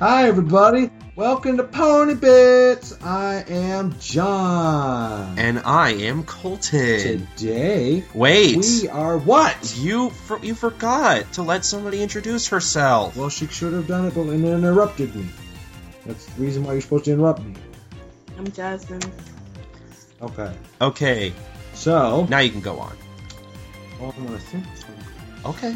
Hi, everybody. Welcome to Pony Bits. I am Jon. And I am Colton. Today, Wait, we are what? you for, you forgot to let somebody introduce herself. Well, she should have done it, but and interrupted me. That's the reason why you're supposed to interrupt me. I'm Jasmine. Okay. Okay, So, now you can go on. oh, I want to think. Okay.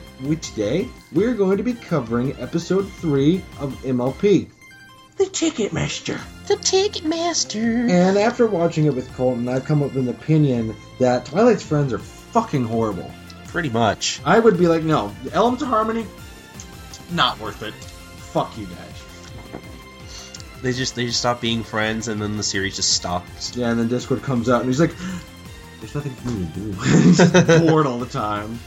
Which day we're going to be covering episode three of MLP, the Ticket Master. The Ticket Master. And after watching it with Colton, I've come up with an opinion that Twilight's friends are fucking horrible. Pretty much. I would be like, no, Elements of Harmony, not worth it. Fuck you guys. They just they just stop being friends, and then the series just stops. Yeah, and then Discord comes out and he's like, there's nothing for me to do. he's just bored all the time.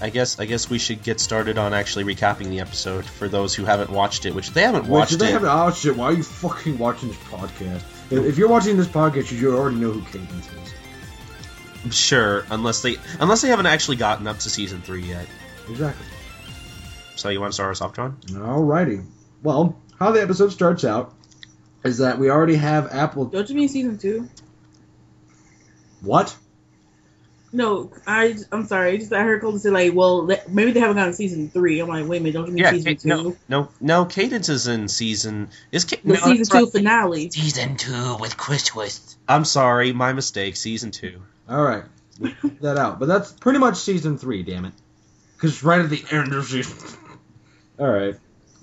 I guess I guess we should get started on actually recapping the episode for those who haven't watched it, which they haven't Which watched if they it. haven't watched it, why are you fucking watching this podcast? If, if you're watching this podcast, you already know who Cadance is. Sure, unless they unless they haven't actually gotten up to season three yet. Exactly. So you want to start us off, Jon? Alrighty. Well, how the episode starts out is that we already have Apple. Don't you mean season two? What? No, I I'm sorry. Just I heard Colton say like, well, maybe they haven't gotten season three. I'm like, wait a minute, don't you mean Yeah, season Ca- two? no, no, no. Cadance is in season. Is Ca- The no, season two right. finale. Season two with Chris Twist. I'm sorry, my mistake. Season two. Alright. That out. But that's pretty much season three, damn it. Because it's right at the end of season. Alright.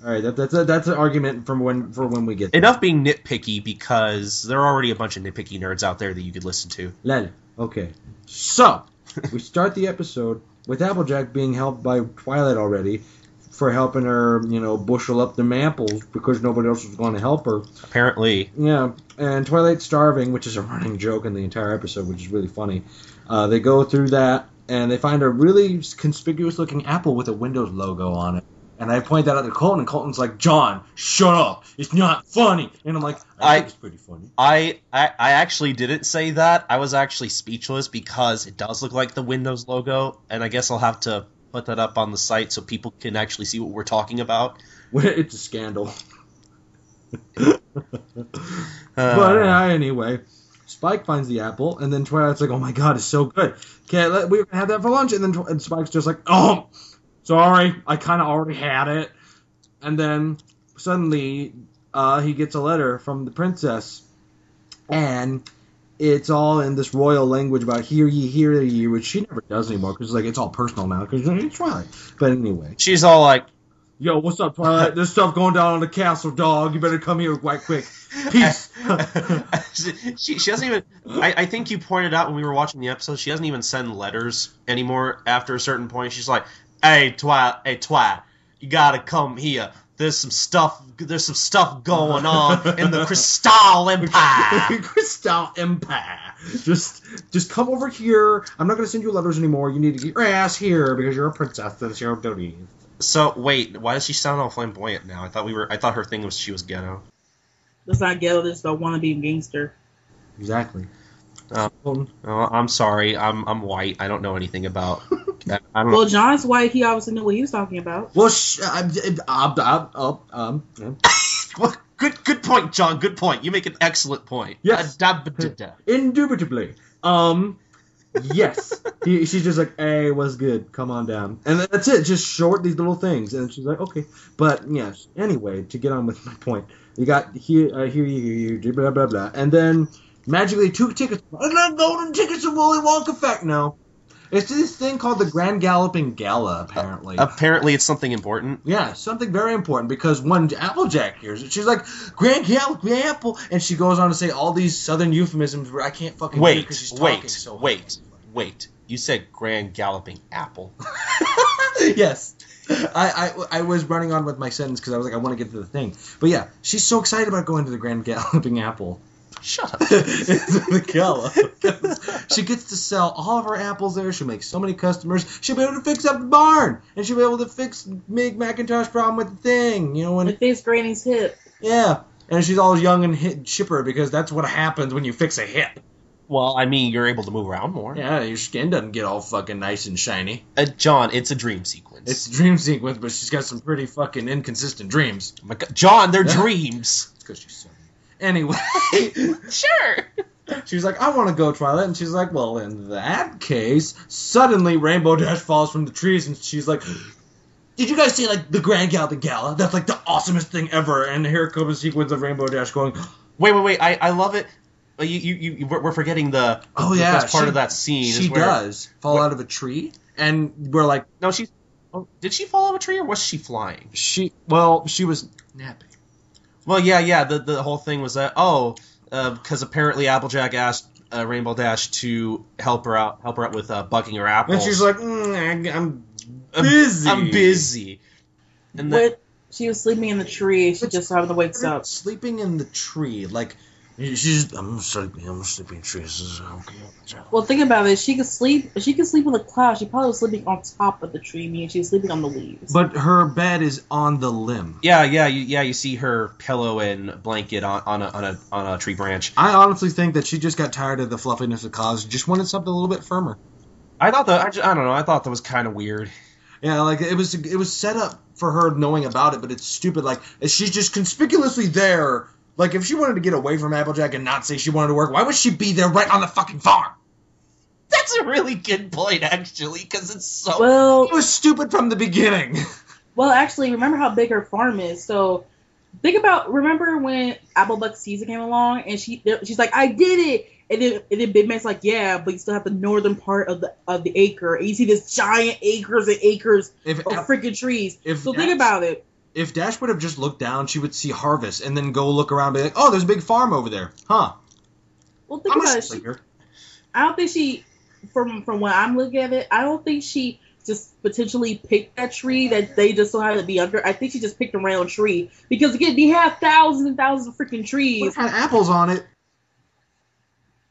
Alright, that, that's a, that's an argument from when for when we get there. Enough being nitpicky because there are already a bunch of nitpicky nerds out there that you could listen to. Lel. Okay. So, we start the episode with Applejack being helped by Twilight already for helping her, you know, bushel up the maples because nobody else was going to help her. Apparently, Yeah, and Twilight's starving, which is a running joke in the entire episode, which is really funny. Uh, they go through that, and they find a really conspicuous looking apple with a Windows logo on it. And I point that out to Colton, and Colton's like, Jon, shut up. It's not funny. And I'm like, I, I- think it's pretty funny. I, I I actually didn't say that. I was actually speechless because it does look like the Windows logo, and I guess I'll have to put that up on the site so people can actually see what we're talking about. It's a scandal. Uh, But anyway, Spike finds the apple, and then Twilight's like, "Oh my god, it's so good! Okay, let, we were gonna have that for lunch." And then Tw- and Spike's just like, "Oh, sorry, I kind of already had it." And then suddenly, uh, he gets a letter from the princess, and it's all in this royal language about "hear ye, hear ye," which she never does anymore because like it's all personal now because it's Twilight. But anyway, she's all like, yo, what's up, Twilight? There's stuff going down on the castle, dog. You better come here right quick. Peace. she, she doesn't even. I, I think you pointed out when we were watching the episode, she doesn't even send letters anymore. After a certain point, she's like, "Hey, Twat, hey, Twat, you gotta come here. There's some stuff. There's some stuff going on in the Crystal Empire." Crystal Empire. Just, just come over here. I'm not gonna send you letters anymore. You need to get your ass here because you're a princess. That's your duty. So wait, why does she sound all flamboyant now? I thought we were. I thought her thing was she was ghetto. That's not ghetto. This is a wannabe gangster. Exactly. Oh. I'm sorry. I'm I'm white. I don't know anything about. I, I don't. Well, Jon's white. He obviously knew what he was talking about. well, sh- I'm, I'm, I'm, I'm, um, um, Well, good good point, Jon. Good point. You make an excellent point. Yes. Da- ba- da- da. indubitably. Um, yes. He, she's just like, hey, what's good? Come on down. And that's it. Just short these little things. And she's like, okay. But, yes. Anyway, to get on with my point, you got here, uh, here, you, here, blah, blah, blah. And then magically two tickets. And golden tickets of Willy Wonka effect. No. It's this thing called the Grand Galloping Gala, apparently. Apparently, it's something important. Yeah, something very important because when Applejack hears it, she's like, Grand Galloping Apple, and she goes on to say all these southern euphemisms where I can't fucking Wait, because she's talking wait, so wait, wait. You said Grand Galloping Apple. yes. I, I, I was running on with my sentence because I was like, I want to get to the thing. But yeah, she's so excited about going to the Grand Galloping Apple. Shut up. it's the gala. she gets to sell all of her apples there. She'll make so many customers. She'll be able to fix up the barn, and she'll be able to fix Big McIntosh problem with the thing. You know when With fix Granny's hip. yeah, and she's all young and hit, chipper because that's what happens when you fix a hip. Well, I mean, you're able to move around more. Yeah, your skin doesn't get all fucking nice and shiny. Uh, Jon, it's a dream sequence. It's a dream sequence, but she's got some pretty fucking inconsistent dreams. Oh my God. Jon, they're Yeah. dreams. It's because she's so. Anyway, Sure. She was like, I want to go Twilight, and she's like, well, in that case, suddenly Rainbow Dash falls from the trees, and she's like. Did you guys see like the Grand Gala the Gala? That's like the awesomest thing ever. And here comes a sequence of Rainbow Dash going, Wait, wait, wait. I, I love it. But you, you, you, we're we're forgetting the. Oh, the yeah, best part she- of that scene. she is where, does fall where- out of a tree, and we're like, No, she. Oh, did she fall out of a tree or was she flying? she well, she was napping. Well, yeah, yeah. The the whole thing was that oh, because apparently Applejack asked uh, Rainbow Dash to help her out, help her out with uh, bucking her apples. And she's like, mm, I- I'm I'm- busy. I'm busy. And then she was sleeping in the tree. She just happened to wake up. sleeping in the tree. Like she's, I'm sleeping. I'm sleeping in trees. This is okay. Well, think about it. She could sleep. She could sleep in the cloud. She probably was sleeping on top of the tree, meaning she was sleeping on the leaves. But her bed is on the limb. yeah, yeah, you, yeah. You see her pillow and blanket on, on a on a on a tree branch. I honestly think that she just got tired of the fluffiness of cause. and Just wanted something a little bit firmer. I thought that I, just, I don't know. I thought that was kind of weird. Yeah, like it was. It was set up for her knowing about it, but it's stupid. Like she's just conspicuously there. Like if she wanted to get away from Applejack and not say she wanted to work, why would she be there right on the fucking farm? That's a really good point, actually, because it's so. well, It was stupid from the beginning. well, actually, remember how big her farm is. So think about. Remember when Applebuck season came along and she she's like, I did it. And then, and then Big Man's like, yeah, but you still have the northern part of the of the acre, and you see this giant acres and acres If of freaking trees. if so think about it. If Dash would have just looked down, she would see harvest and then go look around and be like, "Oh, there's a big farm over there, huh?" Well, think I'm about a it. She. I don't think she, from from what I'm looking at it, I don't think she just potentially picked that tree that they just so happened to be under. I think she just picked a round tree because again, they have thousands and thousands of freaking trees. What had apples on it?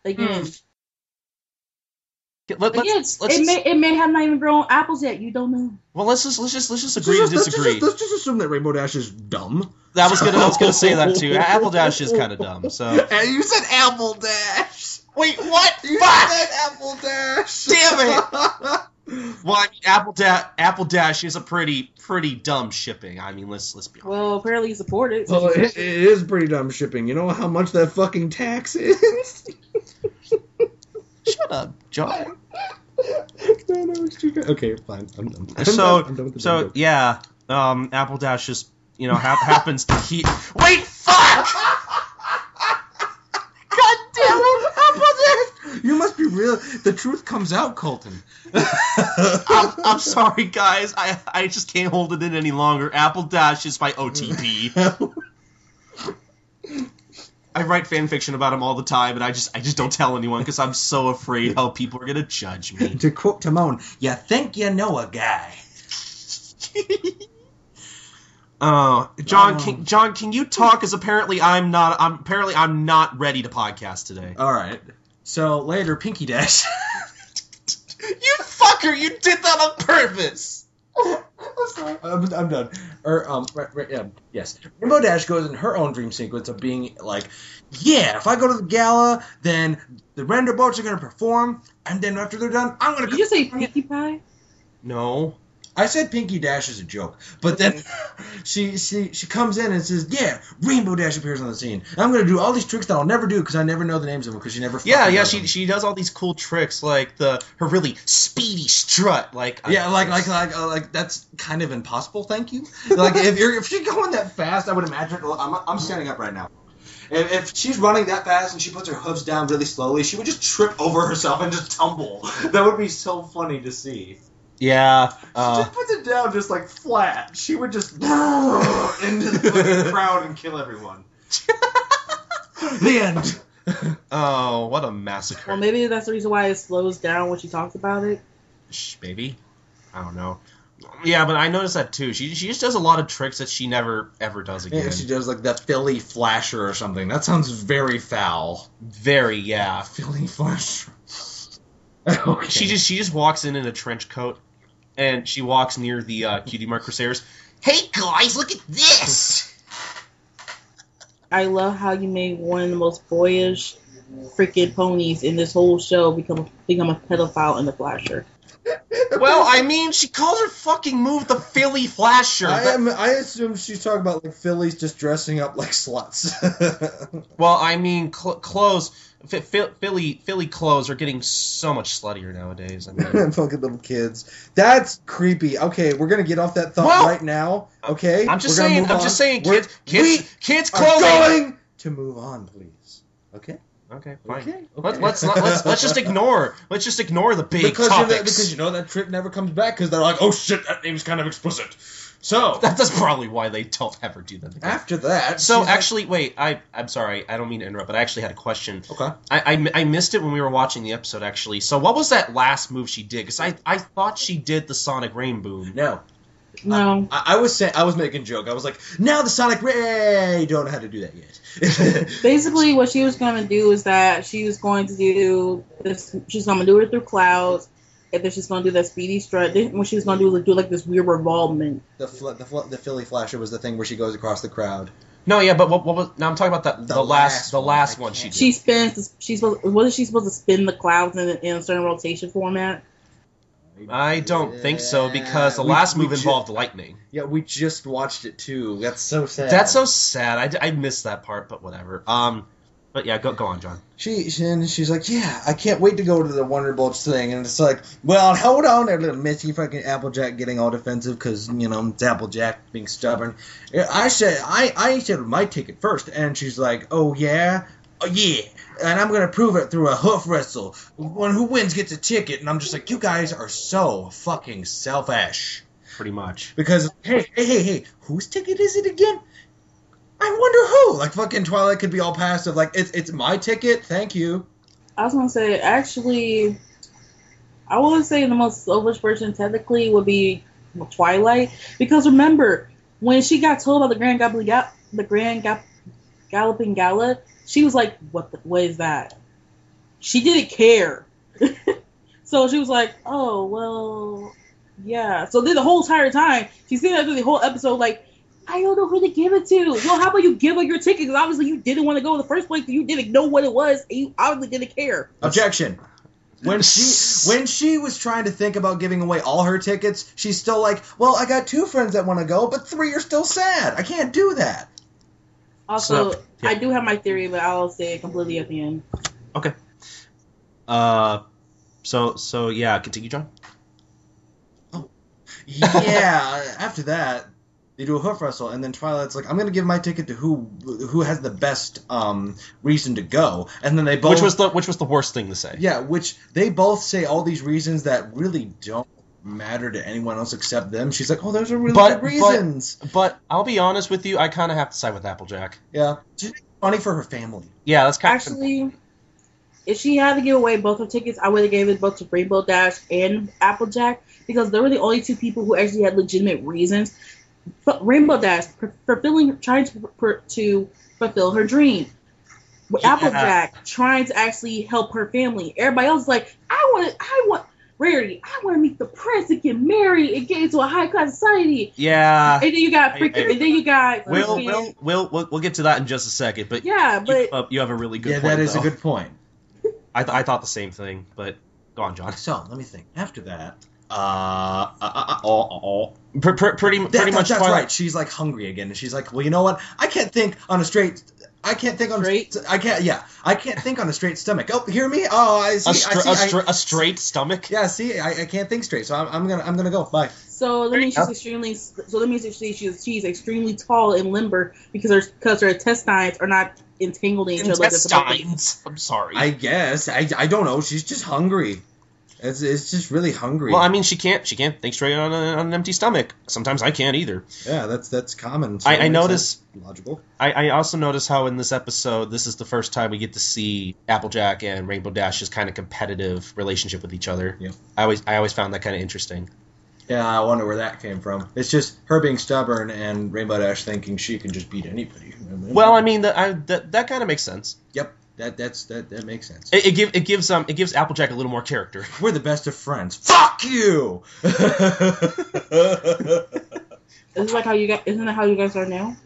Again, hmm. Let, again, let's, let's it just, may it may have not even grown apples yet. You don't know. well, let's just let's just let's just Let's agree to just, let's just- disagree. let's just assume that Rainbow Dash is dumb. That was gonna I was gonna say that too. Apple Dash is kind of dumb. So And you said Apple Dash. wait, what? You Fuck! said Apple Dash. Damn it. Well, I mean, Apple Dash Apple Dash is a pretty pretty dumb shipping. I mean, let's let's be honest. Well, apparently you support it. well, it, it is pretty dumb shipping. You know how much that fucking tax is? Shut up, Jon. no, no, it's too. Okay, fine. I'm done. I'm So done. I'm done with the so dumb joke. yeah, um, Apple Dash just you know hap- happens to keep. Wait, fuck! God damn it! Apple Dash. You must be real. The truth comes out, Colton. I'm, I'm sorry, guys. I I just can't hold it in any longer. Apple Dash is my OTP. I write fan fiction about him all the time, and I just I just don't tell anyone because I'm so afraid how people are gonna judge me. to quote Timon, you think you know a guy. Oh, Jon, Oh. can, Jon, can you talk? Because apparently I'm not. I'm apparently I'm not ready to podcast today. All right. So later, Pinkie Dash. You fucker! You did that on purpose. I'm sorry. I'm, I'm done. Or um, right, right, yeah, yes. Rainbow Dash goes in her own dream sequence of being like, yeah, if I go to the gala, then the Wonderbolts are gonna perform, and then after they're done, I'm gonna. Did you say Pinkie Pie? No. I said Pinkie Dash is a joke, but then she she she comes in and says, "Yeah, Rainbow Dash appears on the scene. I'm gonna do all these tricks that I'll never do because I never know the names of them because she never." Yeah, yeah. She them." she does all these cool tricks like the her really speedy strut. Like Yeah, like like like uh, like that's kind of impossible. Thank you. Like if you're if she's going that fast, I would imagine. I'm I'm standing up right now. If, if she's running that fast and she puts her hooves down really slowly, she would just trip over herself and just tumble. That would be so funny to see. Yeah. She Uh, just puts it down just like flat. She would just into the crowd and kill everyone. the end. oh, what a massacre! Well, maybe that's the reason why it slows down when she talks about it. Shh, maybe. I don't know. Yeah, but I noticed that too. She she just does a lot of tricks that she never ever does again. Yeah, she does like that Filly flasher or something. That sounds very foul. Very yeah. Filly flasher. okay. She just she just walks in in a trench coat, and she walks near the uh, Cutie Mark Crusaders. Hey guys, look at this! I love how you made one of the most boyish freaking ponies in this whole show become become a pedophile in the Flasher. Well, I mean, she calls her fucking move the Filly Flasher. I, am, I assume she's talking about like fillies just dressing up like sluts. well, I mean, cl- clothes. Filly Filly clothes are getting so much sluttier nowadays. I mean, Fucking little kids. That's creepy. Okay, we're gonna get off that thought Well, right now. Okay, I'm just We're saying. I'm on. just saying. We're- Kids, kids, kids are clothing. going to move on, please. Okay. Okay, fine. Okay. Let's let's let's let's just ignore let's just ignore the big because you know, because you know that trip never comes back because they're like, oh shit, that name's kind of explicit. So That- that's probably why they don't ever do that. Again. after that, So she's like- actually, wait. I I'm sorry. I don't mean to interrupt, but I actually had a question. okay. I, I, I missed it when we were watching the episode. Actually, so what was that last move she did? Because I I thought she did the Sonic Rainboom. No, No, I, I was saying I was making a joke. I was like, now the Sonic Ray don't know how to do that yet. basically what she was gonna do is that she was going to do this. She's gonna do it through clouds, and then she's gonna do that speedy strut. Then what she was gonna do was do like this weird revolvement. the fl- the, fl- the Filly Flasher was the thing where she goes across the crowd. No, yeah, but what, what was? Now I'm talking about that the, The last, last the last I one she did. She spins. this- She's supposed. Wasn't she supposed to spin the clouds in, in a certain rotation format? I don't think so because the We- last we move ju- involved lightning. Yeah, we just watched it too. That's so sad. That's so sad. I, d- I missed that part, but whatever. Um, but yeah, go go on, Jon. She, she and she's like, yeah, I can't wait to go to the Wonderbolts thing, and it's like, well, hold on there, little Missy, fucking Applejack getting all defensive because you know it's Applejack being stubborn. I said, I, I said my ticket first, and she's like, oh yeah, oh yeah, and I'm gonna prove it through a hoof wrestle. One who wins gets a ticket, and I'm just like, you guys are so fucking selfish. Pretty much. Because hey, hey, hey, hey, whose ticket is it again? I wonder who. Like fucking Twilight could be all passive. Like it's it's my ticket. Thank you. I was gonna say actually, I would say the most selfish person technically would be Twilight because remember when she got told about the Grand Galloping Ga- the Grand Ga- Galloping Gala, she was like, "What? The, what is that?" She didn't care, so she was like, "Oh well, yeah." So then the whole entire time she's sitting there through the whole episode like. I don't know who to give it to. Well, how about you give her your ticket? Because obviously you didn't want to go in the first place. You didn't know what it was. And you obviously didn't care. Objection. When she when she was trying to think about giving away all her tickets, she's still like, "Well, I got two friends that want to go, but three are still sad. I can't do that." Also, So, yeah. I do have my theory, but I'll say it completely at the end. Okay. Uh, so so yeah, continue, Jon. Oh, yeah. after that, they do a hoof wrestle, and then Twilight's like, "I'm gonna give my ticket to who who has the best um reason to go," and then they both Which was the which was the worst thing to say. Yeah, which they both say all these reasons that really don't matter to anyone else except them. She's like, "Oh, those are really But- good reasons." But I'll be honest with you, I kind of have to side with Applejack. yeah, she's funny for her family. Yeah, that's kind of Actually, if she had to give away both her tickets, I would have gave it both to Rainbow Dash and Applejack because they were the only two people who actually had legitimate reasons. But Rainbow Dash fulfilling, trying to, for, to fulfill her dream. Yeah. Applejack trying to actually help her family. Everybody else is like, I want, I want. Rarity, I want to meet the prince and get married and get into a high class society. yeah. And then you got I- freaking, and then you got We'll, freaking- we'll, we'll, we'll, we'll get to that in just a second, but yeah, you, but uh, you have a really good yeah, point. that is though. a good point. I, th- I thought the same thing, but go on, Jon. So let me think. After that, uh, uh, uh, uh oh, oh, oh. Pr- pr- pretty That- pretty that- much that's Twilight. right. She's like hungry again, and she's like, "Well, you know what? I can't think on a straight." I can't think on Straight? I can't. Yeah, I can't think on a straight stomach. Oh, hear me? Oh, I see. A, I str- see. a, I- str- a straight stomach. yeah, see, I, I can't think straight, so I'm, I'm gonna I'm gonna go. Bye. So that means Yeah. she's extremely. So that means she's she's, she's extremely tall and limber because her because her intestines are not entangled in each other like they're supposed to be. Intestines. I'm sorry. I guess. I, I don't know. She's just hungry. It's, it's just really hungry. well, I mean, she can't she can't think straight on, a, on an empty stomach. Sometimes I can't either. yeah, that's that's common. so I- I notice- logical. I, I also notice how in this episode, this is the first time we get to see Applejack and Rainbow Dash's kind of competitive relationship with each other. Yeah. I always I always found that kind of interesting. Yeah, I wonder where that came from. It's just her being stubborn and Rainbow Dash thinking she can just beat anybody. Well, I mean that I, that that kind of makes sense. yep, that that's that that makes sense. It, it give it gives um it gives Applejack a little more character. We're the best of friends. Fuck you. Isn't like how you guys? Isn't that how you guys are now?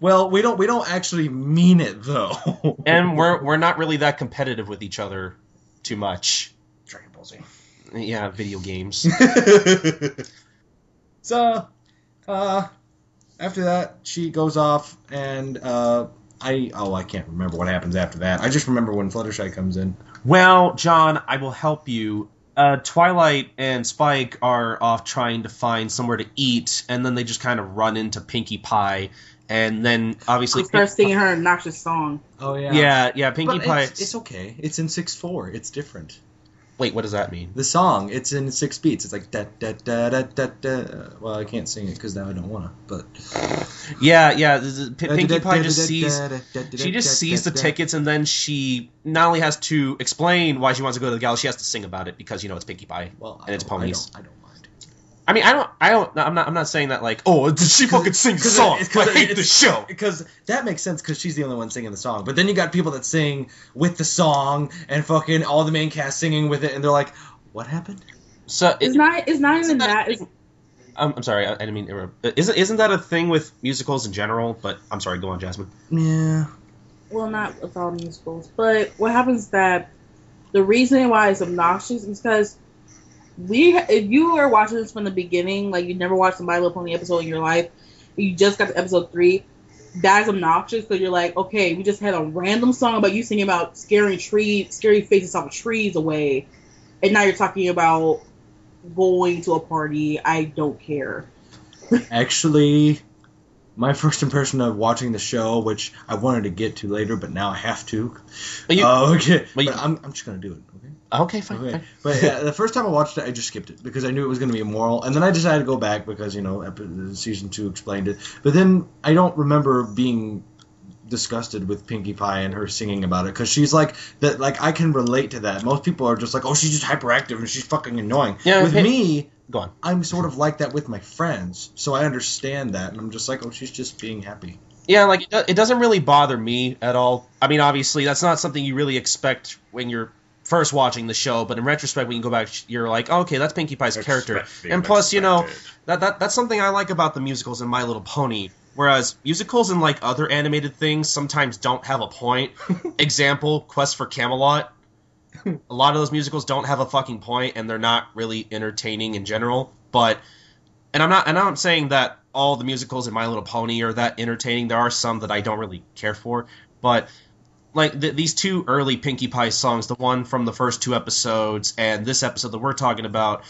Well, we don't we don't actually mean it though. and we're we're not really that competitive with each other too much. Dragon Ball Z. Yeah, video games. so, uh, after that, she goes off, and uh, I oh I can't remember what happens after that. I just remember when Fluttershy comes in. well, Jon, I will help you. Uh, Twilight and Spike are off trying to find somewhere to eat, and then they just kind of run into Pinkie Pie, and then obviously, She starts singing her obnoxious song. Oh yeah, yeah, yeah. Pinkie But Pie. it's, it's okay. It's in six four. It's different. Wait, what does that mean? The song, it's in six beats. It's like da da da da da da. Well, I can't sing it because now I don't wanna. But Yeah, yeah. the- the- P- Pinkie Pie just sees she just sees the tickets and then she not only has to explain why she wants to go to the gala, she has to sing about it because you know it's Pinkie Pie. Well, and it's ponies. I don't, I don't. I mean, I don't, I don't, I'm not, I'm not saying that like, oh, did she fucking sing Because songs? it- 'cause I hate the show. Because that makes sense because she's the only one singing the song. But then you got people that sing with the song and fucking all the main cast singing with it, and they're like, "What happened?" So It's not. It's not even that that. I'm, I'm sorry, I, I didn't mean. Uh, isn't isn't that a thing with musicals in general? But I'm sorry, go on, Jasmine. Yeah. well, not with all musicals, but what happens is that the reason why it's obnoxious is because we, if you are watching this from the beginning, like you never watched a My Little Pony episode in your life, you just got to episode three, that is obnoxious because you're like, okay, we just had a random song about you singing about scaring trees, scary faces off of trees away, and now you're talking about going to a party. I don't care. Actually, my first impression of watching the show, which I wanted to get to later, but now I have to. But you, Oh, okay. but you- but I'm, I'm just gonna do it. Okay. okay, fine. Okay. fine. But uh, the first time I watched it, I just skipped it because I knew it was going to be immoral, and then I decided to go back because you know season two explained it. But then I don't remember being disgusted with Pinkie Pie and her singing about it because she's like that. Like I can relate to that. Most people are just like, oh, she's just hyperactive and she's fucking annoying. Yeah, with Pin- me, Go on. I'm sort of like that with my friends, so I understand that, and I'm just like, oh, she's just being happy. Yeah, like it, do- it doesn't really bother me at all. I mean, obviously, that's not something you really expect when you're first watching the show, but in retrospect, when you go back, you're like, oh, okay, that's Pinkie Pie's character. And plus, you know, that, that that's something I like about the musicals in My Little Pony. Whereas musicals and like other animated things sometimes don't have a point. Example: Quest for Camelot. A lot of those musicals don't have a fucking point, and they're not really entertaining in general. But, and I'm not, and I'm saying that all the musicals in My Little Pony are that entertaining. There are some that I don't really care for, but like th- these two early Pinkie Pie songs, the one from the first two episodes and this episode that we're talking about,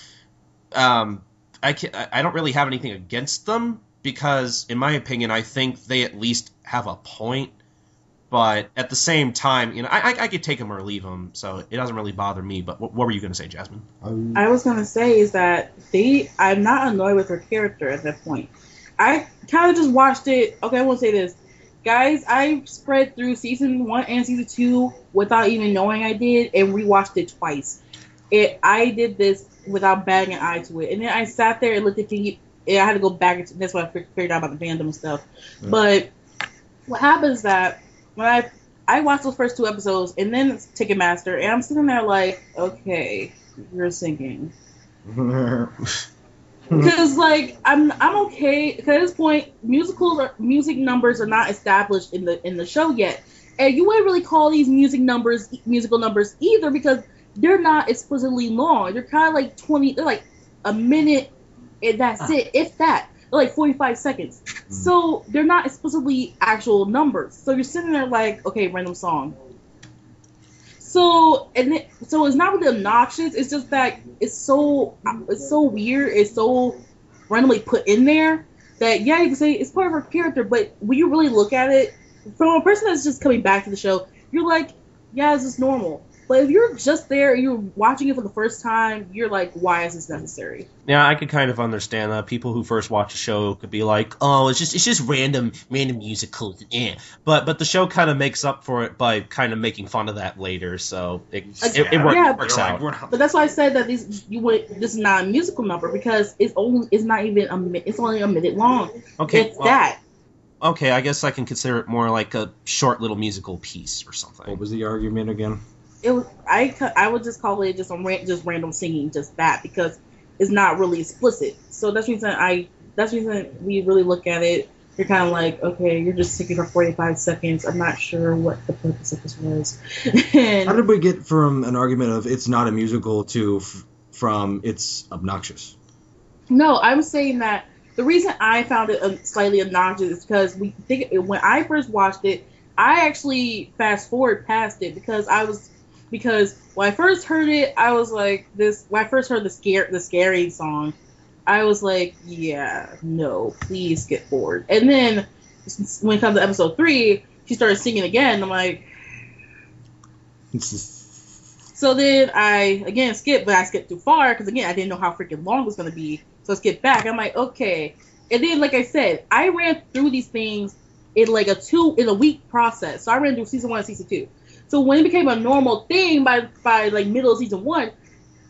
um, I can, I don't really have anything against them because, in my opinion, I think they at least have a point. But at the same time, you know, I, I, I could take him or leave him, so it doesn't really bother me. But what, what were you going to say, Jasmine? I was gonna say is that they I'm not annoyed with her character at that point. I kind of just watched it. Okay, I won't say this, guys. I spread through season one and season two without even knowing I did, and rewatched it twice. It I did this without batting an eye to it, and then I sat there and looked at Kingy. And I had to go back. That's why I figured out about the fandom and stuff. Yeah. But what happens is that when I I watched those first two episodes, and then Ticket Master, and I'm sitting there like, okay, you're singing. Because like I'm I'm okay. Cause at this point, musicals are, music numbers are not established in the in the show yet, and you wouldn't really call these music numbers musical numbers either because they're not explicitly long. They're kind of like twenty. They're like a minute, and that's Ah. it. If that, like forty five seconds. Mm-hmm. So they're not explicitly actual numbers. So you're sitting there like, okay, random song. So and it, so it's not really obnoxious. It's just that it's so it's so weird. It's so randomly put in there that yeah, you can say it's part of her character. But when you really look at it from a person that's just coming back to the show, you're like, yeah, this is normal. But if you're just there, and you're watching it for the first time, you're like, why is this necessary? Yeah, I could kind of understand that. People who first watch a show could be like, "Oh, it's just it's just random random musicals." Yeah, but but the show kind of makes up for it by kind of making fun of that later. So it it, it, work- Yeah. works out. But that's why I said that this you would this is not a musical number because it's only it's not even a it's only a minute long. Okay, it's well, that. okay. I guess I can consider it more like a short little musical piece or something. What was the argument again? It was I I would just call it just a ran, just random singing, just that because it's not really explicit. So that's reason I that's reason we really look at it you're kind of like, okay, you're just singing for 45 seconds. I'm not sure what the purpose of this was. and How did we get from an argument of it's not a musical to f- from it's obnoxious? No, I'm saying that the reason I found it um, slightly obnoxious is because we think when I first watched it, I actually fast forward past it because I was because when I first heard it, I was like this. When I first heard the scare the scary song, I was like, yeah, no, please get forward. And then when it comes to episode three, she started singing again. I'm like, So then I again skipped, but I skipped too far because again I didn't know how freaking long it was gonna be. So I skipped back. I'm like, okay. And then like I said, I ran through these things in like a two in a week process. So I ran through season one and season two. So when it became a normal thing by by like middle of season one,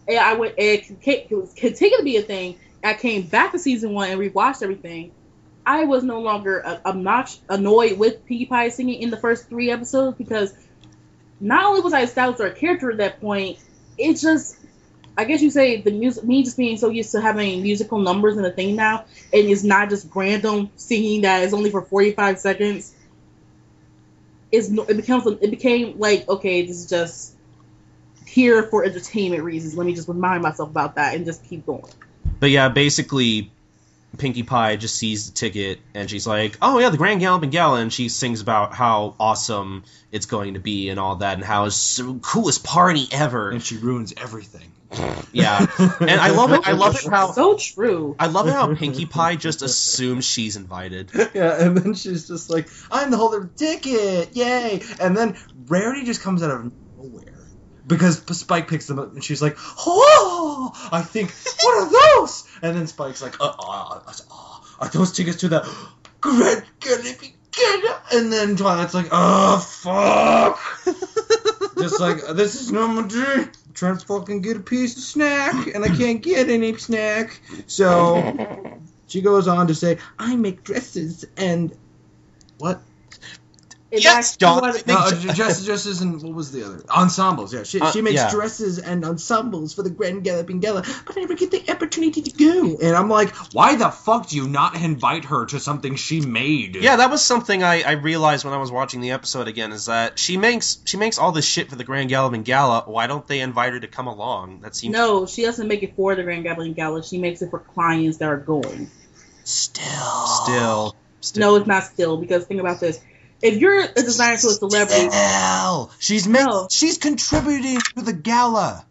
and I went and it was continued to be a thing. I came back to season one and rewatched everything. I was no longer uh, obnoxious, annoyed with Pinkie Pie singing in the first three episodes because not only was I established her character at that point, it just I guess you say the music me just being so used to having musical numbers in a thing now, and it's not just random singing that is only for forty five seconds. Is it becomes it became like okay, this is just here for entertainment reasons. Let me just remind myself about that and just keep going. But yeah, basically, Pinkie Pie just sees the ticket and she's like, "Oh yeah, the Grand Galloping Gala," and she sings about how awesome it's going to be and all that, and how it's the coolest party ever. and she ruins everything. Yeah, and I love it. I love it how So true. I love it how Pinkie Pie just assumes she's invited. yeah, and then she's just like, I'm the holder of the ticket, yay! And then Rarity just comes out of nowhere. Because Spike picks them up and she's like, oh, I think, what are those? And then Spike's like, uh, uh, uh, uh, are those tickets to the Grand Galloping Gala? And then Twilight's like, oh, fuck. just like, this is normal day. I'm trying to fucking get a piece of snack, and I can't get any snack. So she goes on to say, I make dresses and what? In Yes, fact, Jon, she I wanted- No, dresses, dresses, and what was the other? Ensembles. Yeah, she, Uh, she makes yeah. dresses and ensembles for the Grand Galloping Gala, but I never get the opportunity to go. And I'm like, why the fuck do you not invite her to something she made? Yeah, that was something I, I realized when I was watching the episode again. Is that she makes she makes all this shit for the Grand Galloping Gala. Why don't they invite her to come along? That seems No, she doesn't make it for the Grand Galloping Gala. She makes it for clients that are going. Still. still. still. No, it's not still because think about this. If you're a designer to a celebrity, Hell, she's make, No. she's contributing to the gala.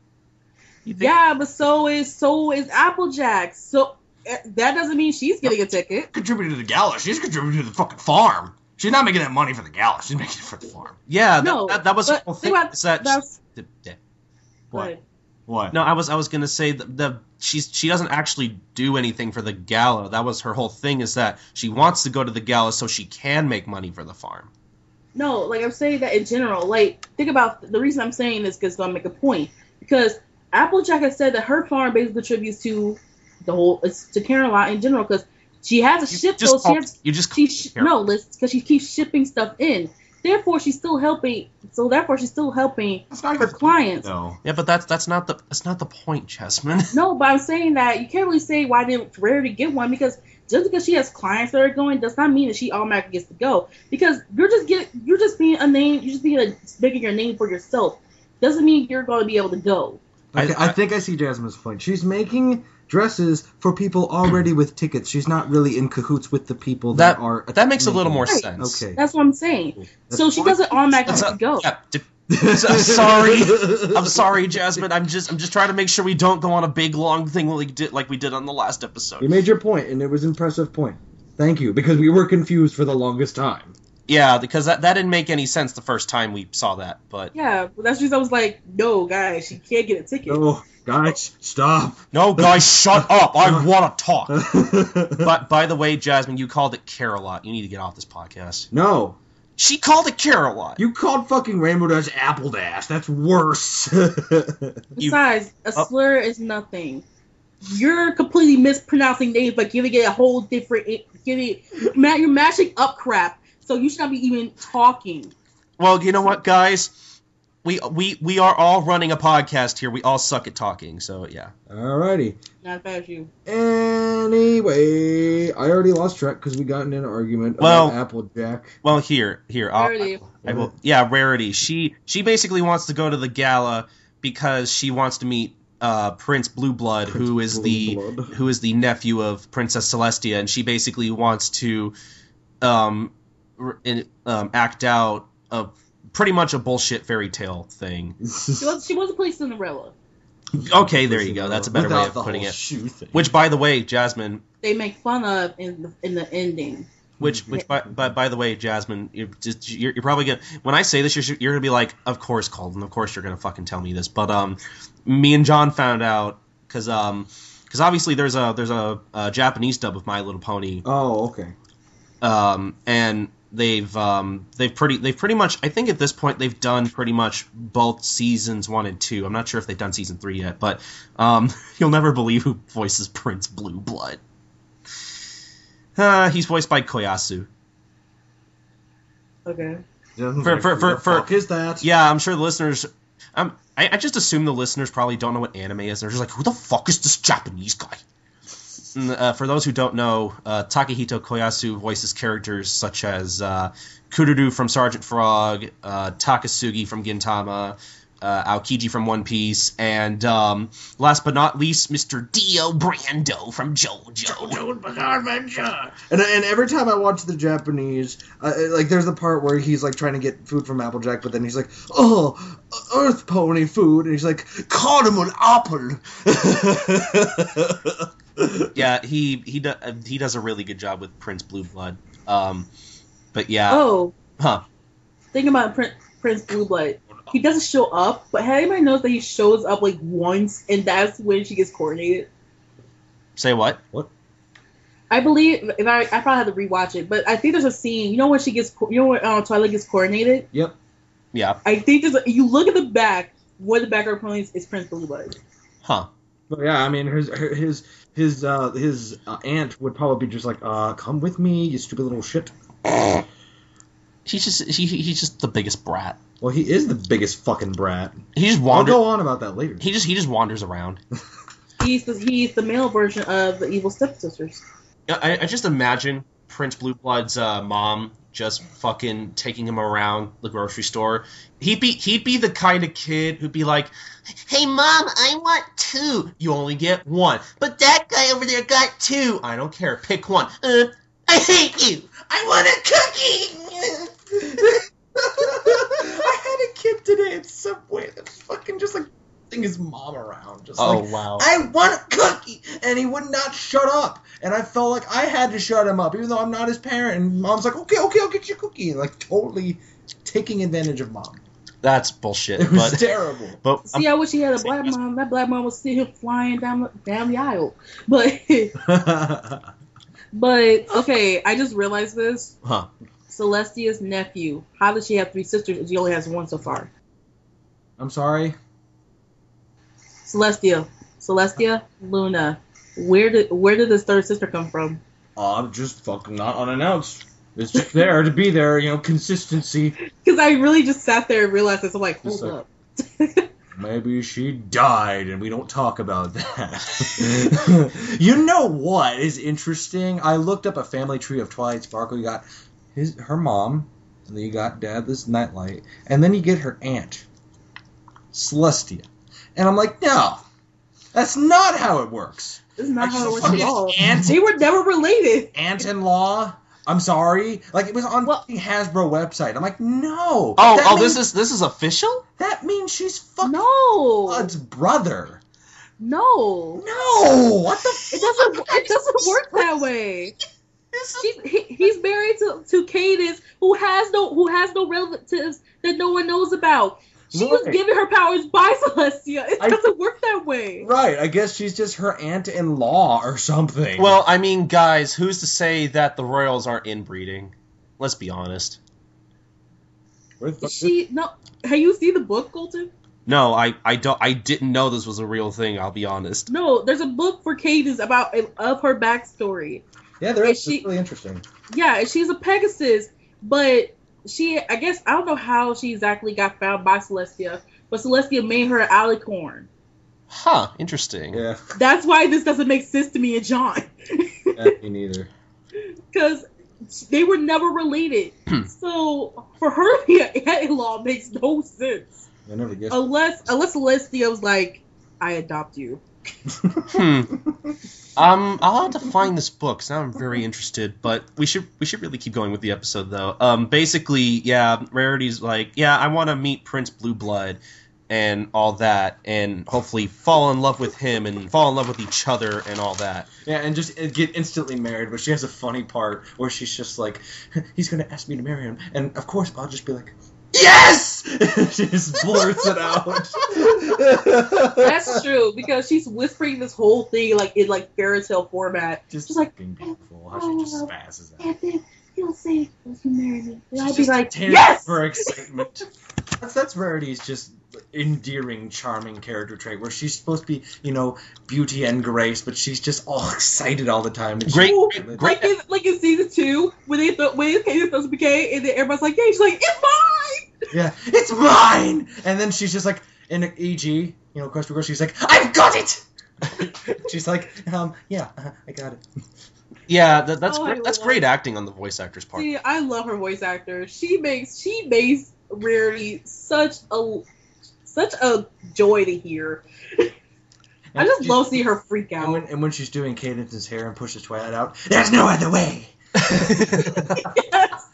Yeah, but so is so is Applejack. So eh, that doesn't mean she's getting a ticket. Contributing to the gala. She's contributing to the fucking farm. She's not making that money for the gala. She's making it for the farm. Yeah, that, No, that, that was the whole think thing. about is that that's the- the- What? What? no, I was I was gonna say the, the she's she doesn't actually do anything for the gala. That was her whole thing. Is that she wants to go to the gala so she can make money for the farm. no, like I'm saying that in general. Like think about the reason I'm saying this because I'm gonna make a point because Applejack has said that her farm basically contributes to the whole it's to Caroline in general because she has to ship just those. She has, you just she call sh- no, because she keeps shipping stuff in. Therefore, she's still helping. So therefore, she's still helping That's not her clients. No. Yeah, but that's that's not the that's not the point, Jasmine. No, but I'm saying that you can't really say why didn't Rarity get one because just because she has clients that are going does not mean that she automatically gets to go. Because you're just getting, you're just being a name, you're just being a, making your name for yourself. Doesn't mean you're going to be able to go. Okay, I- I, think I see Jasmine's point. She's making dresses for people already with tickets. She's not really in cahoots with the people that, That are. that makes a little more Right. sense. Okay. That's what I'm saying. So she doesn't automatically That's have a- go. yeah, d- So- sorry. I'm sorry, Jasmine. I'm just I'm just trying to make sure we don't go on a big long thing like we did like we did on the last episode. You made your point, and it was an impressive point. Thank you, because we were confused for the longest time. Yeah, because that, that didn't make any sense the first time we saw that. But Yeah, but that's just I was like, no, guys, she can't get a ticket. Oh, guys, stop. no, guys, shut up. I want to talk. but But by the way, Jasmine, you called it Carolot. You need to get off this podcast. no, She called it Carolot. you called fucking Rainbow Dash Apple Dash. That's worse. Besides, a Oh. slur is nothing. You're completely mispronouncing names by giving it a whole different, giving ma- you're mashing up crap. So you should not be even talking. Well, you know what, guys? We we we are all running a podcast here. We all suck at talking. So yeah. Alrighty. Not as bad you. Anyway, I already lost track because we got in an argument Well- about Applejack. Well, here here. I'll, Rarity. I will. Yeah, rarity. She she basically wants to go to the gala because she wants to meet uh, Prince Blueblood, Prince who is the Blueblood. who is the nephew of Princess Celestia, and she basically wants to um, r- in, um act out a pretty much a bullshit fairy tale thing. She was she was a play Cinderella. Okay, there you go. That's a better way of the putting whole it. shoe thing. Which, by the way, Jasmine. They make fun of in the, in the ending. Which, which, by, by, by the way, Jasmine, you're, just, you're, you're probably gonna. When I say this, you're, you're gonna be like, "Of course, Colton. Of course, you're gonna fucking tell me this." But um, me and Jon found out because um, because obviously there's a there's a, a Japanese dub of My Little Pony, oh, okay. um, and they've um they've pretty they've pretty much I think at this point they've done pretty much both seasons one and two. I'm not sure if they've done season three yet, but um, you'll never believe who voices Prince Blueblood. Uh, he's voiced by Koyasu. Okay. Jasmine's For- for- for- for- fuck is that? Yeah, I'm sure the listeners. Um, I, I just assume the listeners probably don't know what anime is. They're just like, who the fuck is this Japanese guy? And, uh, for those who don't know, uh, Takehito Koyasu voices characters such as uh, Kururu from Sergeant Frog, uh, Takasugi from Gintama, uh, Aokiji from One Piece, and um, last but not least, Mr. Dio Brando from JoJo. Adventure. And, and every time I watch the Japanese, uh, like there's the part where he's like trying to get food from Applejack, but then he's like, "Oh, Earth Pony food," and he's like, "Cardamom apple." Yeah, he he do, uh, he does a really good job with Prince Blueblood. Um, but yeah, Oh, huh? think about Prince, Prince Blueblood. He doesn't show up, but had anybody knows that he shows up like once, and that's when she gets coordinated. Say what? What? I believe if I I probably have to rewatch it, but I think there's a scene. You know when she gets, you know when uh, Twilight gets coordinated. yep. Yeah, I think there's. A, you look at the back. Where the background ponies is Prince Blueblood. huh? But yeah, I mean, his his his uh, his uh, aunt would probably be just like, uh, "Come with me, you stupid little shit." He's just he, he- he's just the biggest brat. Well, he is the biggest fucking brat. He just I'll wanders. go on about that later. He just he just wanders around. He's the he's the male version of the evil stepsisters. I, I just imagine Prince Blueblood's uh, mom just fucking taking him around the grocery store. He'd be he'd be the kind of kid who'd be like, "Hey mom, I want two. You only get one, but that guy over there got two. I don't care. Pick one. Uh, I hate you. I want a cookie." I had a kid today at Subway that's fucking just like thing his mom around, just oh like wow. I want a cookie, and he would not shut up. And I felt like I had to shut him up, even though I'm not his parent. And mom's like, "Okay, okay, I'll get you a cookie," and like totally taking advantage of mom. That's bullshit. It was But terrible. but See, I wish he had a black mom. That black mom was still flying down the, down the aisle. But but okay, I just realized this. huh? Celestia's nephew. How does she have three sisters if she only has one so far? I'm sorry. Celestia, Celestia, Luna. Where did where did this third sister come from? Uh, I'm just fucking not unannounced. It's just there to be there, you know, consistency. Because I really just sat there and realized this. I'm like, hold like- up. Maybe she died and we don't talk about that. you know what is interesting? I looked up a family tree of Twilight Sparkle. You got his her mom, and then you got dad this Night Light, and then you get her aunt, Celestia. And I'm like, no, that's not how it works. This is not Are how it works at all. aunt? They were never related. Aunt in law. I'm sorry. Like it was on Well- the Hasbro website. I'm like, no. Oh oh, means- this is this is official. that means she's fucking No, Bud's brother. no, No, what the? it doesn't. It doesn't work that way. She's, he, he's married to to Cadance, who has no who has no relatives that no one knows about. She was given her powers by Celestia. It I- doesn't work that way. Right, I guess she's just her aunt-in-law or something. Well, I mean, guys, who's to say that the royals aren't inbreeding? Let's be honest. Where the fuck- She no. Have you seen the book, Colton? No, I, I don't I didn't know this was a real thing. I'll be honest. No, there's a book for Cadance about of her backstory. yeah, there is. is she- really interesting. Yeah, she's a Pegasus, but she, I guess, I don't know how she exactly got found by Celestia, but Celestia made her an alicorn. Huh, interesting. Yeah, That's why this doesn't make sense to me and Jon. yeah me neither. Because they were never related. so for her to be an aunt-in-law makes no sense. I never guessed. Unless, unless Celestia was like, I adopt you. Hmm. Um, I'll have to find this book. now I'm very interested. But we should we should really keep going with the episode though. Um, basically, yeah, Rarity's like, yeah, I want to meet Prince Blueblood and all that, and hopefully fall in love with him and fall in love with each other and all that. Yeah, and just get instantly married. But she has a funny part where she's just like, "He's gonna ask me to marry him," and of course I'll just be like, "Yes!" she just blurts it out. That's true because she's whispering this whole thing like in like fairy tale format. Just, Just like, fucking beautiful oh, how she just oh, spazzes out. And then he'll say, "Will you marry me?" And I'll She's be just like, tearing "Yes!" for excitement. That's that's Rarity's just endearing, charming character trait where she's supposed to be, you know, beauty and grace, but she's just all excited all the time. And Great- she- great- Like in, like in season two, when they th- when Katie supposed to be gay, and then everybody's like, "Yeah," she's like, "It's mine." Yeah, it's mine. And then she's just like in EG, you know, question girl. She's like, I've got it. she's like, um, yeah, uh, I got it. Yeah, that, that's Oh, great, that's love- great acting on the voice actor's part. See, I love her voice actor. She makes she makes Rarity such a such a joy to hear. I just love seeing her freak And out. when, and when she's doing Cadance's hair and pushes Twilight out, there's no other way. yes,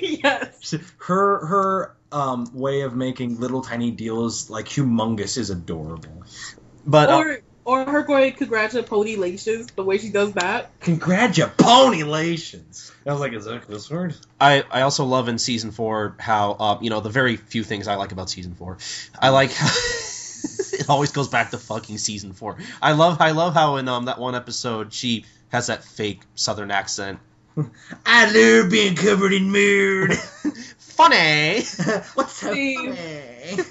yes. Her her um way of making little tiny deals like humongous is adorable. but uh, Or or her going congratulations the way she does that. Congratulations! I was like, is that this word? I, I also love in season four how uh, you know the very few things I like about season four. I like it always goes back to fucking season four. I love I love how in um that one episode she has that fake southern accent. I love being covered in mood. Funny. What's so See. funny?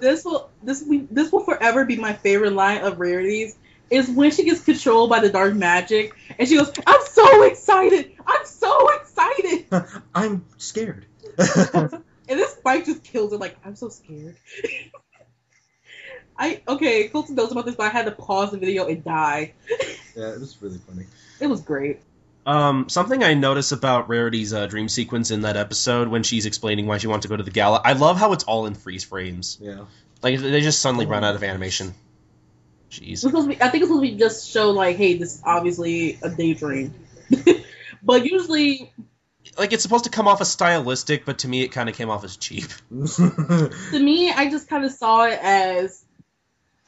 This will this will this will forever be my favorite line of Rarity's. Is when she gets controlled by the dark magic and she goes, "I'm so excited! I'm so excited!" I'm scared. And this Spike just kills it. Like, I'm so scared. I okay. Colton knows about this, but I had to pause the video and die. yeah, it was really funny. It was great. Um, something I notice about Rarity's uh, dream sequence in that episode when she's explaining why she wants to go to the gala, I love how it's all in freeze frames. Yeah. Like they just suddenly run out of animation. Jeez. It's supposed to be, I think it's supposed to be just show like, hey, this is obviously a daydream. but usually, Like it's supposed to come off as stylistic, but to me it kind of came off as cheap. to me, I just kind of saw it as.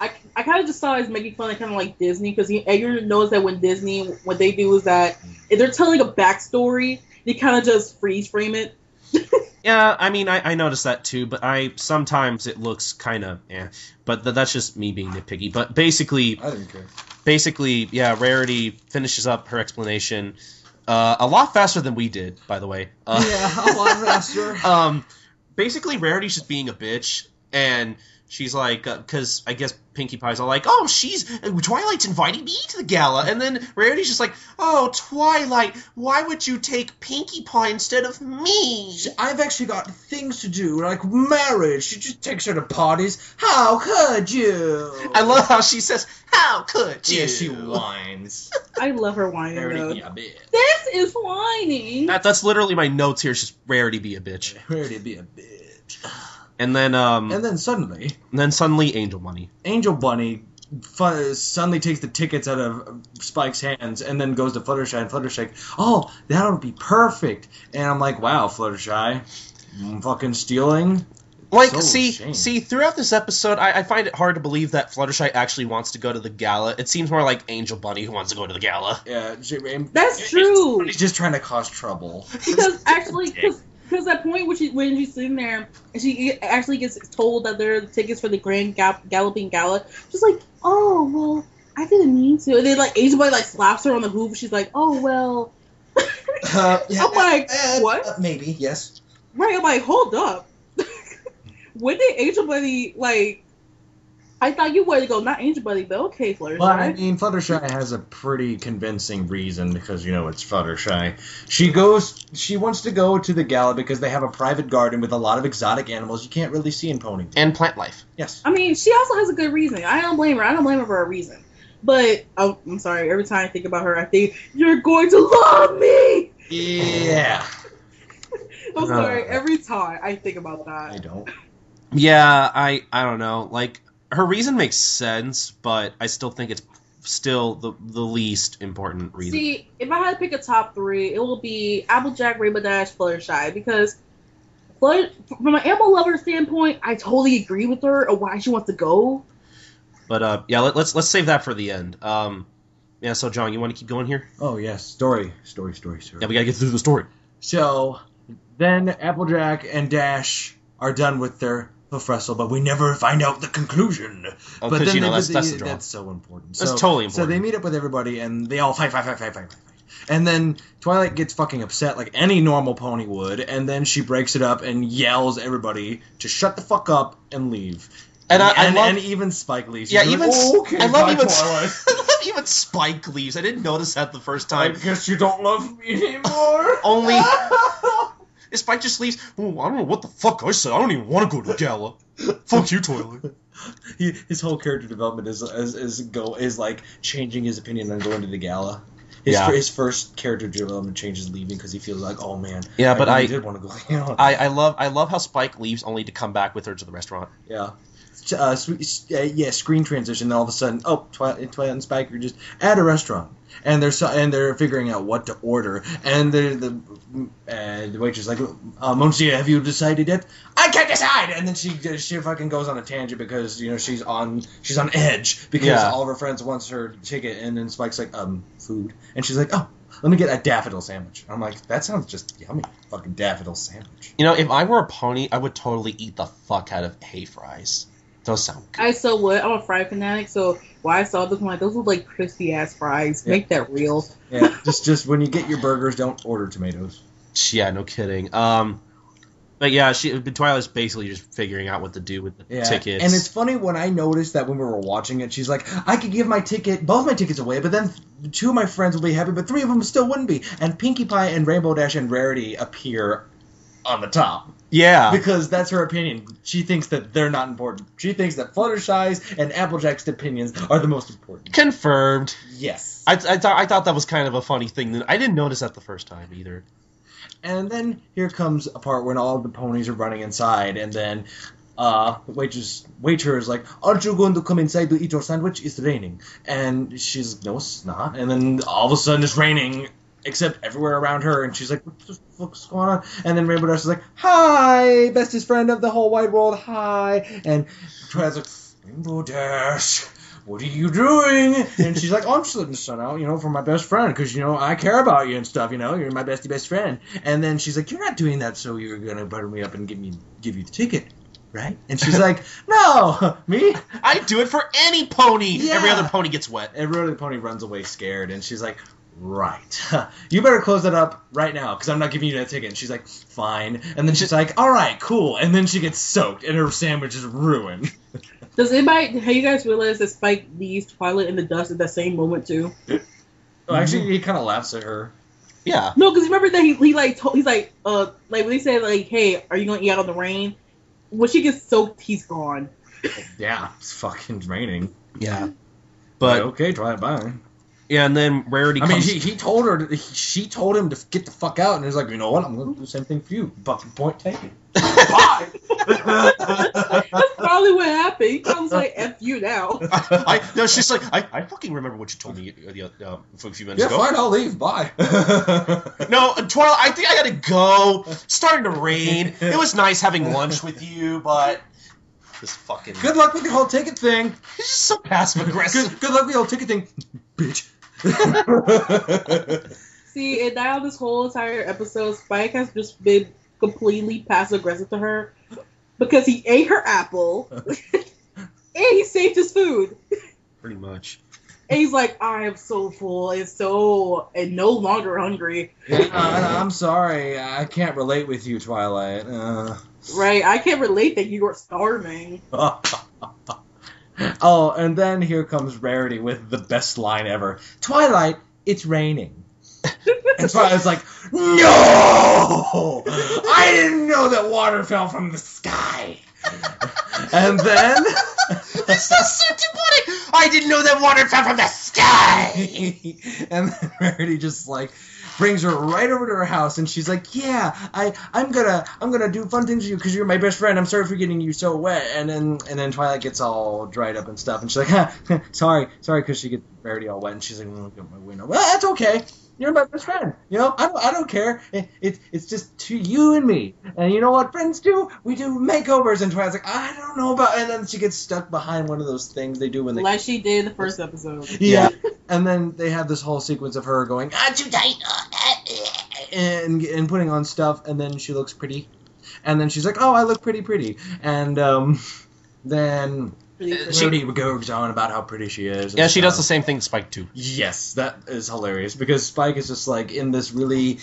I, I kind of just saw it as making fun of kind of like Disney because Edgar knows that when Disney what they do is that if they're telling a backstory they kind of just freeze frame it Yeah, I mean, I, I noticed that too, but I sometimes it looks kind of eh. But th- that's just me being nitpicky. But basically, I didn't care. basically, yeah, Rarity finishes up her explanation uh, a lot faster than we did, by the way. Uh, yeah, a lot faster. um, basically, Rarity's just being a bitch, and she's like, uh, because I guess Pinkie Pie's all like, oh, she's Twilight's inviting me to the gala, and then Rarity's just like, oh, Twilight, why would you take Pinkie Pie instead of me? I've actually got things to do, like marriage. She just takes her to parties. How could you? I love how she says, "How could you?" Yeah, she whines. I love her whining though. Rarity be a bitch. This is whining. That, that's literally my notes here. It's just Rarity be a bitch, Rarity be a bitch. And then um, And then suddenly, and then suddenly Angel Money. Angel Bunny fu- suddenly takes the tickets out of Spike's hands and then goes to Fluttershy. And Fluttershy, like, oh, that'll be perfect. And I'm like, wow, Fluttershy, mm, fucking stealing. Like, So see, ashamed. see, throughout this episode, I, I find it hard to believe that Fluttershy actually wants to go to the gala. It seems more like Angel Bunny who wants to go to the gala. Yeah, she, That's true. He's just trying to cause trouble. because actually, because that point when she when she's sitting there and she actually gets told that there are tickets for the Grand Galloping Gala, she's like, oh well, I didn't mean to. And then like Angel Boy like slaps her on the hoof. She's like, oh well. Uh, yeah, I'm like, uh, what? uh, maybe, yes. Right, I'm like, hold up. when did Angel Bunny like I thought you wanted to go not Angel Buddy, but okay, Fluttershy. But I mean, Fluttershy has a pretty convincing reason because you know it's Fluttershy. She goes, she wants to go to the gala because they have a private garden with a lot of exotic animals you can't really see in Pony. And plant life. Yes. I mean, she also has a good reason. I don't blame her. I don't blame her for a reason. But oh, I'm sorry. Every time I think about her, I think you're going to love me. Yeah. I'm Uh, sorry. Every time I think about that, I don't. Yeah, I I don't know. Like her reason makes sense, but I still think it's still the the least important reason. See, if I had to pick a top three, it will be Applejack, Rainbow Dash, Fluttershy, because Flutter, from an animal lover standpoint, I totally agree with her of why she wants to go. But uh, yeah, let, let's let's save that for the end. Um, yeah. So Jon, you want to keep going here? Oh yes, story, story, story, story. Yeah, we gotta get through the story. So then Applejack and Dash are done with their hoof wrestle, but we never find out the conclusion. Oh, but then you know that's that's the draw. that's so important. That's so, totally So they meet up with everybody and they all fight, fight, fight, fight, fight, fight, fight. And then Twilight gets fucking upset like any normal pony would, and then she breaks it up and yells everybody to shut the fuck up and leave. And I- I and, love- and even Spike leaves. Yeah, even like, "Oh, okay, I love even Twilight." I love even Spike leaves. I didn't notice that the first time. I guess you don't love me anymore. Only Spike just leaves. Oh, I don't know what the fuck I said. I don't even want to go to the gala. Fuck you, Twilight. he, his whole character development is, is is go is like changing his opinion on going to the gala. His, Yeah. his first character development change changes leaving because he feels like, oh man, Yeah, but really I- did want to go. I, I love I love how Spike leaves only to come back with her to the restaurant. yeah. Uh, uh, yeah, screen transition. Then all of a sudden, oh, Twilight, Twilight and Spike are just at a restaurant, and they're so, and they're figuring out what to order. And the the uh, the waitress is like, uh, Monsieur, have you decided yet? I can't decide. And then she she fucking goes on a tangent because you know she's on she's on edge because Yeah. all of her friends wants her ticket, and then Spike's like, um, food, and she's like, oh. Let me get a daffodil sandwich. I'm like, that sounds just yummy. Fucking daffodil sandwich. You know, if I were a pony, I would totally eat the fuck out of hay fries. Those sound good. I so what? I'm a fry fanatic, so when I saw this, I'm like, those look like crispy ass fries. Yeah. Make that real. Yeah, just just when you get your burgers, don't order tomatoes. Yeah, no kidding. Um, but yeah, she Twilight's basically just figuring out what to do with the Yeah. tickets. And it's funny when I noticed that when we were watching it, she's like, I could give my ticket, both my tickets away, but then two of my friends will be happy, but three of them still wouldn't be. And Pinkie Pie and Rainbow Dash and Rarity appear on the top yeah, because that's her opinion. She thinks that they're not important. She thinks that Fluttershy's and Applejack's opinions are the most important. confirmed. Yes. I, I thought I thought that was kind of a funny thing. I didn't notice that the first time either. And then here comes a part when all the ponies are running inside, and then uh, the waitress waiter is like, "Aren't you going to come inside to eat your sandwich? It's raining." And she's like, "No, it's not." And then all of a sudden it's raining, except everywhere around her, and she's like, "What the fuck's going on?" And then Rainbow Dash is like, "Hi, bestest friend of the whole wide world, hi." And Twilight's like, "Rainbow Dash." What are you doing? And she's like, oh, I'm just letting the sun out, you know, for my best friend, because, you know, I care about you and stuff, you know, you're my bestie best friend. And then she's like, you're not doing that so you're going to butter me up and give me give you the ticket, right? And she's like, no, me? I do it for any pony. Yeah. Every other pony gets wet. Every other pony runs away scared, and she's like, right. you better close that up right now, because I'm not giving you that ticket. And she's like, fine. And then she's like, all right, cool. And then she gets soaked, and her sandwich is ruined. Does anybody, have you guys realized that Spike leaves Twilight in the dust at that same moment too? Well, actually, he kind of laughs at her. Yeah. No, because remember that he, he like told, he's like uh like when he said like hey are you gonna eat out in the rain? When she gets soaked, he's gone. Yeah, it's fucking raining. Yeah. But okay, try it, bye. Yeah, and then Rarity I mean, he, he told her, to, she told him to get the fuck out, and he's like, you know what, I'm going to do the same thing for you. Fucking point taken. Bye. That's probably what happened. He comes like f you now. I, no, she's like, I, I fucking remember what you told me uh, the, uh, a few minutes yeah, ago. fine, I'll leave. Bye. No, uh, Twilight, I think I gotta go. It's starting to rain. It was nice having lunch with you, but this fucking Good luck with the whole ticket thing. He's just so passive aggressive. Good, good luck with the whole ticket thing, bitch. See, and now this whole entire episode, Spike has just been completely passive aggressive to her because he ate her apple and he saved his food. Pretty much. And he's like, I am so full and so and no longer hungry. Yeah, I'm sorry, I can't relate with you, Twilight. Uh, Right? I can't relate that you were starving. Oh, and then here comes Rarity with the best line ever. Twilight, it's raining. and Twilight's like, No! I didn't know that water fell from the sky. and then. this is so demonic. I didn't know that water fell from the sky. and then Rarity just like brings her right over to her house and she's like, "Yeah, I I'm gonna I'm gonna do fun things with you because you're my best friend. I'm sorry for getting you so wet." And then and then Twilight gets all dried up and stuff, and she's like, ha, "Sorry, sorry," because she gets Rarity all wet, and she's like, "Look at my window." Well, that's okay. You're my best friend. You know, I don't, I don't care. It, it, it's just to you and me. And you know what friends do? We do makeovers. And Twilight's like, I don't know about. And then she gets stuck behind one of those things they do when they. Like she did in the first episode. Yeah. and then they have this whole sequence of her going, ah, too tight, and, and putting on stuff. And then she looks pretty. And then she's like, oh, I look pretty, pretty. And um, then Pretty Uh, she- Rarity goes on about how pretty she is. Yeah, she does the same thing to Spike too. Yes, that is hilarious because Spike is just like in this really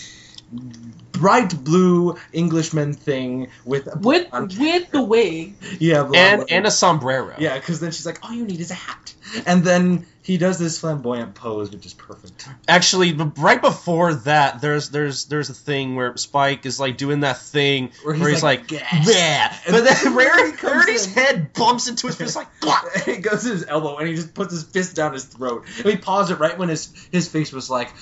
bright blue Englishman thing with a with blonde- with the wig. yeah blonde And wig. and a sombrero. yeah because then she's like all you need is a hat and then he does this flamboyant pose which is perfect. Actually, right before that, there's there's there's a thing where Spike is like doing that thing Where where he's he's, like, like, yeah, but then Rarity, Rarity's in. head bumps into his fist like, he goes to his elbow and he just puts his fist down his throat. And he paused it right when his his face was like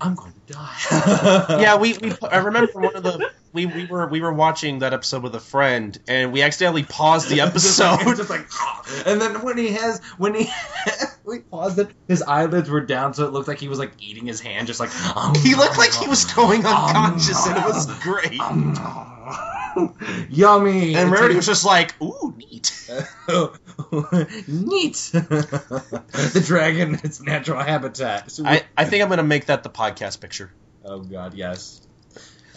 I'm going to die. Yeah, we, we I remember one of the we, we were we were watching that episode with a friend and we accidentally paused the episode. Just like- just like, and then when he has when he we paused it, his eyelids were down, so it looked like he was like eating his hand, just like um, he looked like he was going Um, unconscious and it was great. um, yummy. And Rarity was just like, ooh, neat. neat. the dragon, its natural habitat. I, I think I'm gonna make that the podcast picture. Oh god, yes.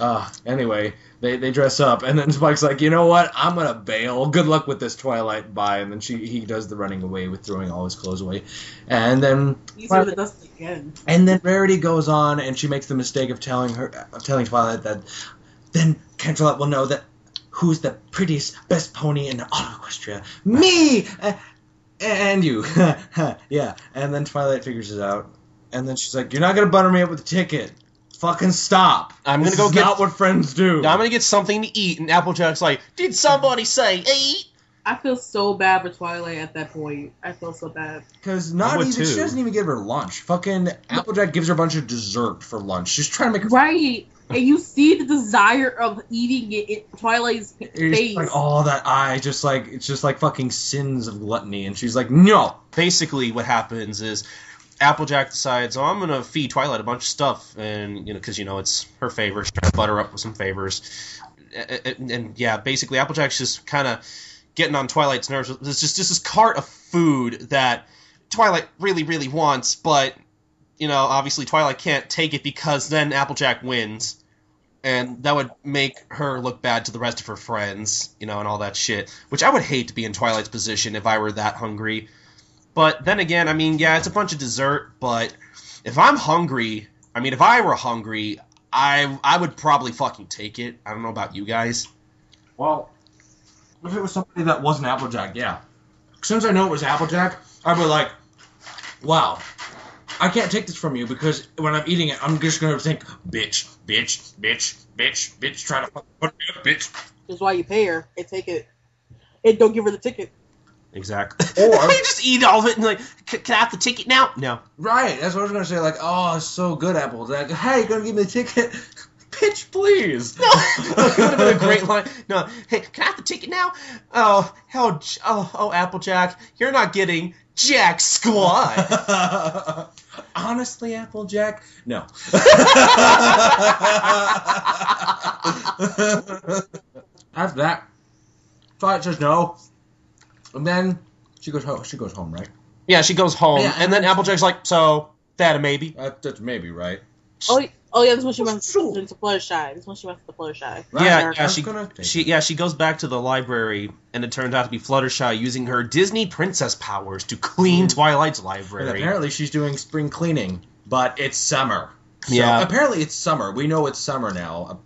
Uh, anyway, they, they dress up, and then Spike's like, you know what? I'm gonna bail. Good luck with this Twilight. Bye. And then she he does the running away with throwing all his clothes away, and then see the dust again. and then Rarity goes on, and she makes the mistake of telling her of telling Twilight that then Canterlot will know that who's the prettiest, best pony in all of Equestria. Me uh, and you. yeah. And then Twilight figures it out, and then she's like, "You're not gonna butter me up with a ticket." Fucking stop! I'm gonna This go is get- not what friends do. Now I'm gonna get something to eat, and Applejack's like, "Did somebody say eat?" I feel so bad for Twilight at that point. I feel so bad. Because not I would even she doesn't even give her lunch. Fucking Applejack gives her a bunch of dessert for lunch. She's trying to make her Right. And you see the desire of eating it in Twilight's It's face. like all that eye, just like it's just like fucking sins of gluttony, and she's like, no. Basically, what happens is Applejack decides, "Oh, I'm gonna feed Twilight a bunch of stuff," and you know, because you know it's her favorite, she's trying to butter up with some favors, and, and, and yeah, basically Applejack's just kind of getting on Twilight's nerves. There's just just this cart of food that Twilight really really wants, but you know, obviously Twilight can't take it because then Applejack wins. And that would make her look bad to the rest of her friends, you know, and all that shit. Which I would hate to be in Twilight's position if I were that hungry. But then again, I mean, yeah, it's a bunch of dessert, but if I'm hungry, I mean, if I were hungry, I I would probably fucking take it. I don't know about you guys. Well, if it was somebody that wasn't Applejack, yeah. Since I know it was Applejack, I'd be like, wow, I can't take this from you because when I'm eating it, I'm just gonna think, bitch, bitch, bitch, bitch, bitch, try to fucking put me up, bitch. That's why you pay her and take it. And don't give her the ticket. Exactly. Or- you just eat all of it and like, can I have the ticket now? No. Right, that's what I was gonna say. Like, oh, it's so good, Applejack. Hey, you gonna give me the ticket? Pitch, please. No, it would have been a great line. No, hey, can I have the ticket now? Oh, hell, oh, oh, Applejack, you're not getting jack squat. Honestly, Applejack, no. After that, Twilight says no, and then she goes home. She goes home, right? yeah, she goes home, Yeah, and then Applejack's like, so that a maybe. That, that's maybe right. Oh, oh yeah, this one she went Sure. into Fluttershy. This one she went to Fluttershy. Right, yeah, yeah, she she yeah she goes back to the library, and it turns out to be Fluttershy using her Disney princess powers to clean hmm. Twilight's And library. apparently, she's doing spring cleaning, but it's summer. So Yeah. Apparently, it's summer. We know it's summer now.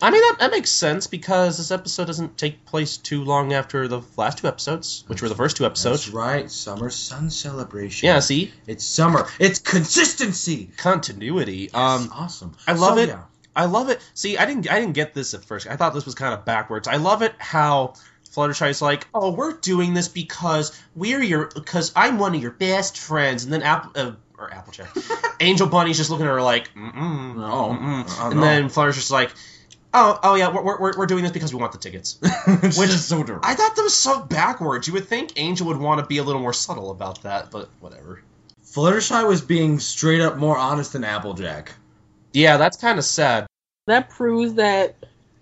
I mean that, that makes sense because this episode doesn't take place too long after the last two episodes, which were the first two episodes. That's right. Summer sun celebration. Yeah, see It's summer. It's consistency. continuity. Yes, Um, awesome. I love So, it. yeah. I love it. See, I didn't I didn't get this at first. I thought this was kind of backwards. I love it how Fluttershy's like, "Oh, we're doing this because we're your because I'm one of your best friends," and then Apple uh, or Applejack, Angel Bunny's just looking at her like, Mm-mm, No. mm-mm. And no. then Fluttershy's just like, "Oh, oh yeah, we're, we're, we're doing this because we want the tickets." Which Which- is so dirty. I thought that was so backwards. You would think Angel would want to be a little more subtle about that, but whatever. Fluttershy was being straight up more honest than Applejack. Yeah, that's kind of sad. That proves that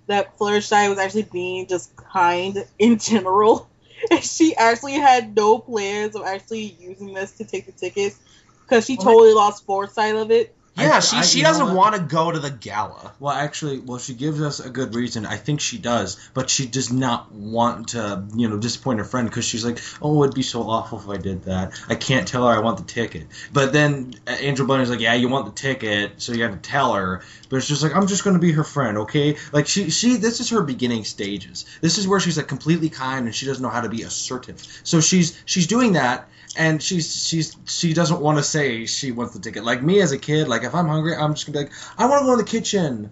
that Fluttershy was actually being just kind in general. And she actually had no plans of actually using this to take the tickets because she totally lost foresight of it. Yeah, I- she I- she doesn't want to go to the gala. Well, actually, well, she gives us a good reason. I think she does, but she does not want to, you know, disappoint her friend because she's like, "Oh, it'd be so awful if I did that. I can't tell her I want the ticket." But then uh, Angel Bunny's like, "Yeah, you want the ticket, so you got to tell her." But it's just like, "I'm just going to be her friend, okay?" Like she, she, this is her beginning stages. This is where she's like completely kind and she doesn't know how to be assertive. So she's she's doing that. And she's she's she doesn't want to say she wants the ticket. Like me as a kid, like if I'm hungry, I'm just gonna be like, I want to go in the kitchen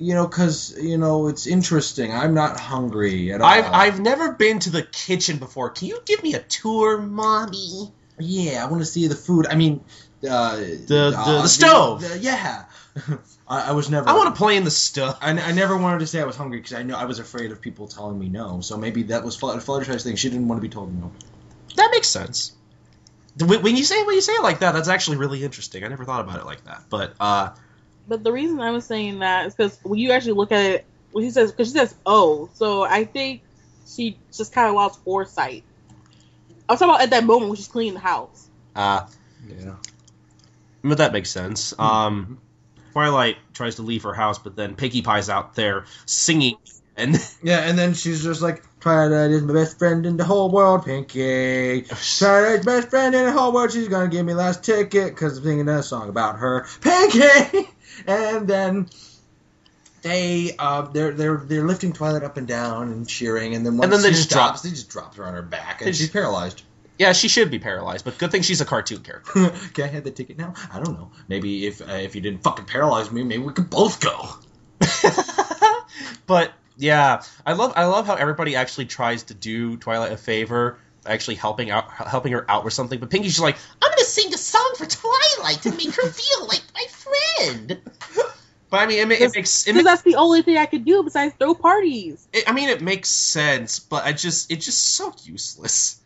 you know, because you know it's interesting. I'm not hungry at all. I've I've never been to the kitchen before. Can you give me a tour, mommy? yeah, I want to see the food. I mean, uh, the the- the stove. yeah, I, I was never. I want to play in the stove. I, I never wanted to say I was hungry because I know I was afraid of people telling me no. So maybe that was Flutter, Fluttershy's thing. She didn't want to be told no. That makes sense. When when you say when you say it like that, that's actually really interesting. I never thought about it like that. But uh, But the reason I was saying that is because when you actually look at it, when she says, because she says "oh," so I think she just kind of lost foresight. I was talking about at that moment when she's cleaning the house. uh, Yeah. but that makes sense. Um, Twilight tries to leave her house, but then Pinkie Pie's out there singing, and Yeah, and then she's just like, Twilight is my best friend in the whole world, Pinky. Twilight's best friend in the whole world. She's gonna give me the last ticket because I'm singing that song about her, Pinky. And then they uh they're they're they're lifting Twilight up and down and cheering, and then once And then they she just drop- they just drops her on her back, and she's paralyzed. yeah, she should be paralyzed. But good thing she's a cartoon character. Can I have the ticket now? I don't know. Maybe if uh, if you didn't fucking paralyze me, maybe we could both go. but yeah, I love I love how everybody actually tries to do Twilight a favor, actually helping out helping her out with something. But Pinkie's just like, I'm gonna sing a song for Twilight to make her feel like my friend. But I mean, it, it makes it, Because that's the only thing I could do besides throw parties. it, I mean, it makes sense, but I just it's just so useless.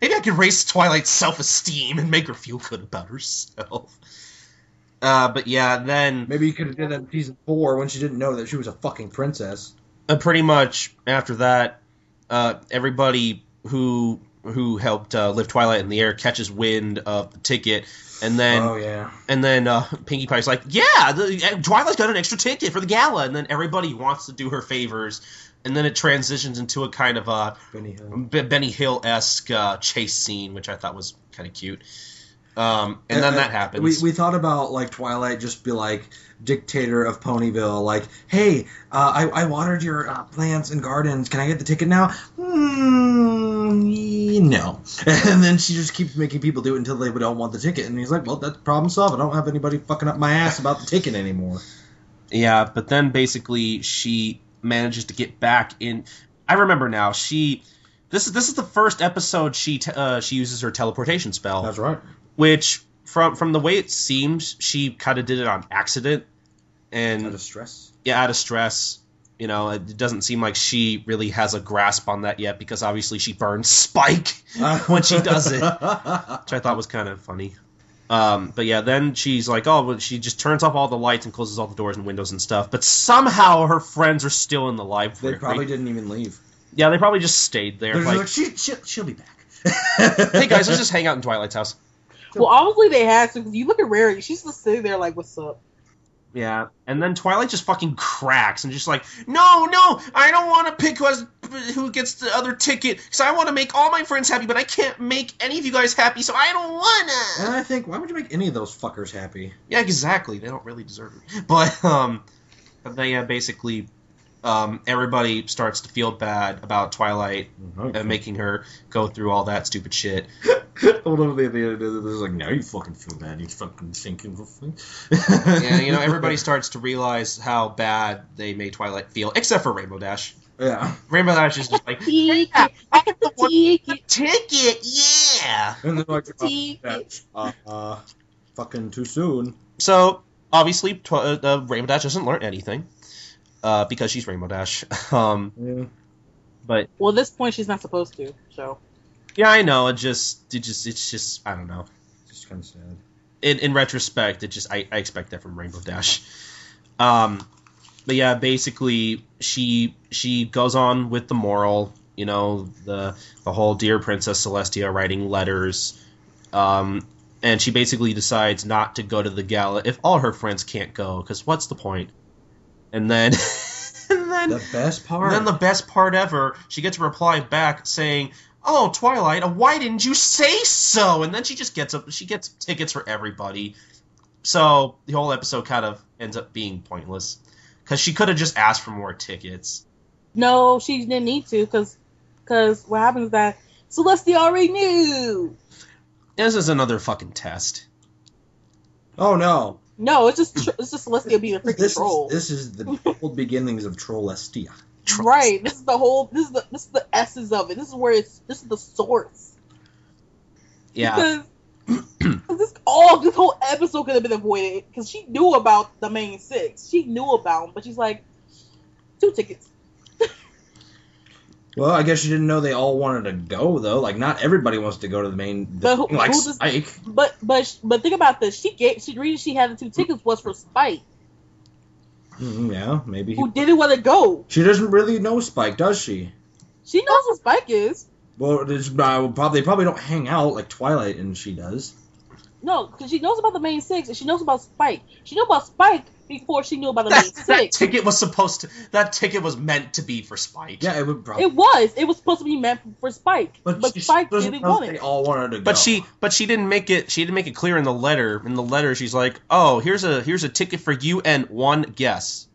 Maybe I could raise Twilight's self esteem and make her feel good about herself. Uh, but yeah, then Maybe you could have did that in season four when she didn't know that she was a fucking princess. Uh, pretty much after that, uh, everybody who who helped uh, lift Twilight in the air catches wind of the ticket, and then oh yeah. and then uh, Pinkie Pie's like, "Yeah, the, uh, Twilight's got an extra ticket for the gala," and then everybody wants to do her favors, and then it transitions into a kind of a Benny Hill. B- Benny Hill esque uh, chase scene, which I thought was kind of cute. Um, and then Uh, that uh, happens. We, we thought about like Twilight just be like dictator of Ponyville, like, hey, uh, I, I watered your uh, plants and gardens. Can I get the ticket now? Mm, no. And then she just keeps making people do it until they don't want the ticket. And he's like, well, that's problem solved. I don't have anybody fucking up my ass about the ticket anymore. Yeah, but then basically she manages to get back in. I remember now. She this is this is the first episode she te- uh, she uses her teleportation spell, That's right. which from from the way it seems she kind of did it on accident and Out of stress. yeah, out of stress. You know, it doesn't seem like she really has a grasp on that yet because obviously she burns Spike, When she does it. which I thought was kind of funny. Um, but yeah, then she's like, oh, well, she just turns off all the lights and closes all the doors and windows and stuff. But somehow her friends are still in the live. they probably didn't even leave. yeah, they probably just stayed there. Like, like, she, she'll, she'll be back. hey guys, let's just hang out in Twilight's house. Well, obviously they had to. Because you look at Rarity, she's just sitting there like, "What's up?" Yeah, and then Twilight just fucking cracks and just like, no, no, I don't want to pick who has who gets the other ticket because I want to make all my friends happy, but I can't make any of you guys happy, so I don't wanna. And I think, why would you make any of those fuckers happy? Yeah, exactly. They don't really deserve it, but um, they uh, basically um, everybody starts to feel bad about Twilight and making her go through all that stupid shit. One of the, the, the, the, like, now you fucking feel bad. You fucking thinking of thing. and you know, everybody starts to realize how bad they made Twilight feel, except for Rainbow Dash. Yeah. Rainbow Dash is just like Ticket. I got the ticket. ticket, yeah. And they're like, oh, Ticket. that's, uh, uh, fucking too soon. So obviously, Tw- uh, uh, Rainbow Dash doesn't learn anything uh, because she's Rainbow Dash. um, Yeah. but Well, at this point, she's not supposed to. So yeah, I know. It just, it just, it's just, I don't know. Just kind of sad. in, in retrospect, it just I, I expect that from Rainbow Dash. Um, but yeah, basically she she goes on with the moral, you know, the the whole dear Princess Celestia writing letters, um, and she basically decides not to go to the gala if all her friends can't go, because what's the point? And then and then The best part. then the best part ever, she gets a reply back saying, "Oh, Twilight, why didn't you say so?" And then she just gets up. She gets tickets for everybody. So the whole episode kind of ends up being pointless because she could have just asked for more tickets. no, she didn't need to because because what happens is that Celestia already knew. This is another fucking test. oh no. No, it's just tr- it's just Celestia being a freaking This troll. is, this is the old beginnings of Trollestia. Right. This is the whole. This is the this is the essence of it. This is where it's. This is the source. Yeah, Because this all this whole episode could have been avoided because she knew about the main six. She knew about them, but she's like, two tickets. Well, I guess you didn't know they all wanted to go though. Like, not everybody wants to go to the main. The, But who- like who does- Spike. But but but think about this. She gave. She the reason she had the two tickets was for Spike, Mm, yeah, maybe. Who didn't want to go. she doesn't really know Spike, does she? She knows who Spike is. Well, it's, uh, probably they probably don't hang out like Twilight and she does. No, because she knows about the main six and she knows about Spike. She knew about Spike before she knew about the main that, that ticket was supposed to. That ticket was meant to be for Spike. Yeah, it would probably. It was. It was supposed to be meant for Spike, but but, she Spike doesn't didn't know want they it. all wanted to go. But she, but she didn't make it. She didn't make it clear in the letter. In the letter, she's like, "Oh, here's a here's a ticket for you and one guess."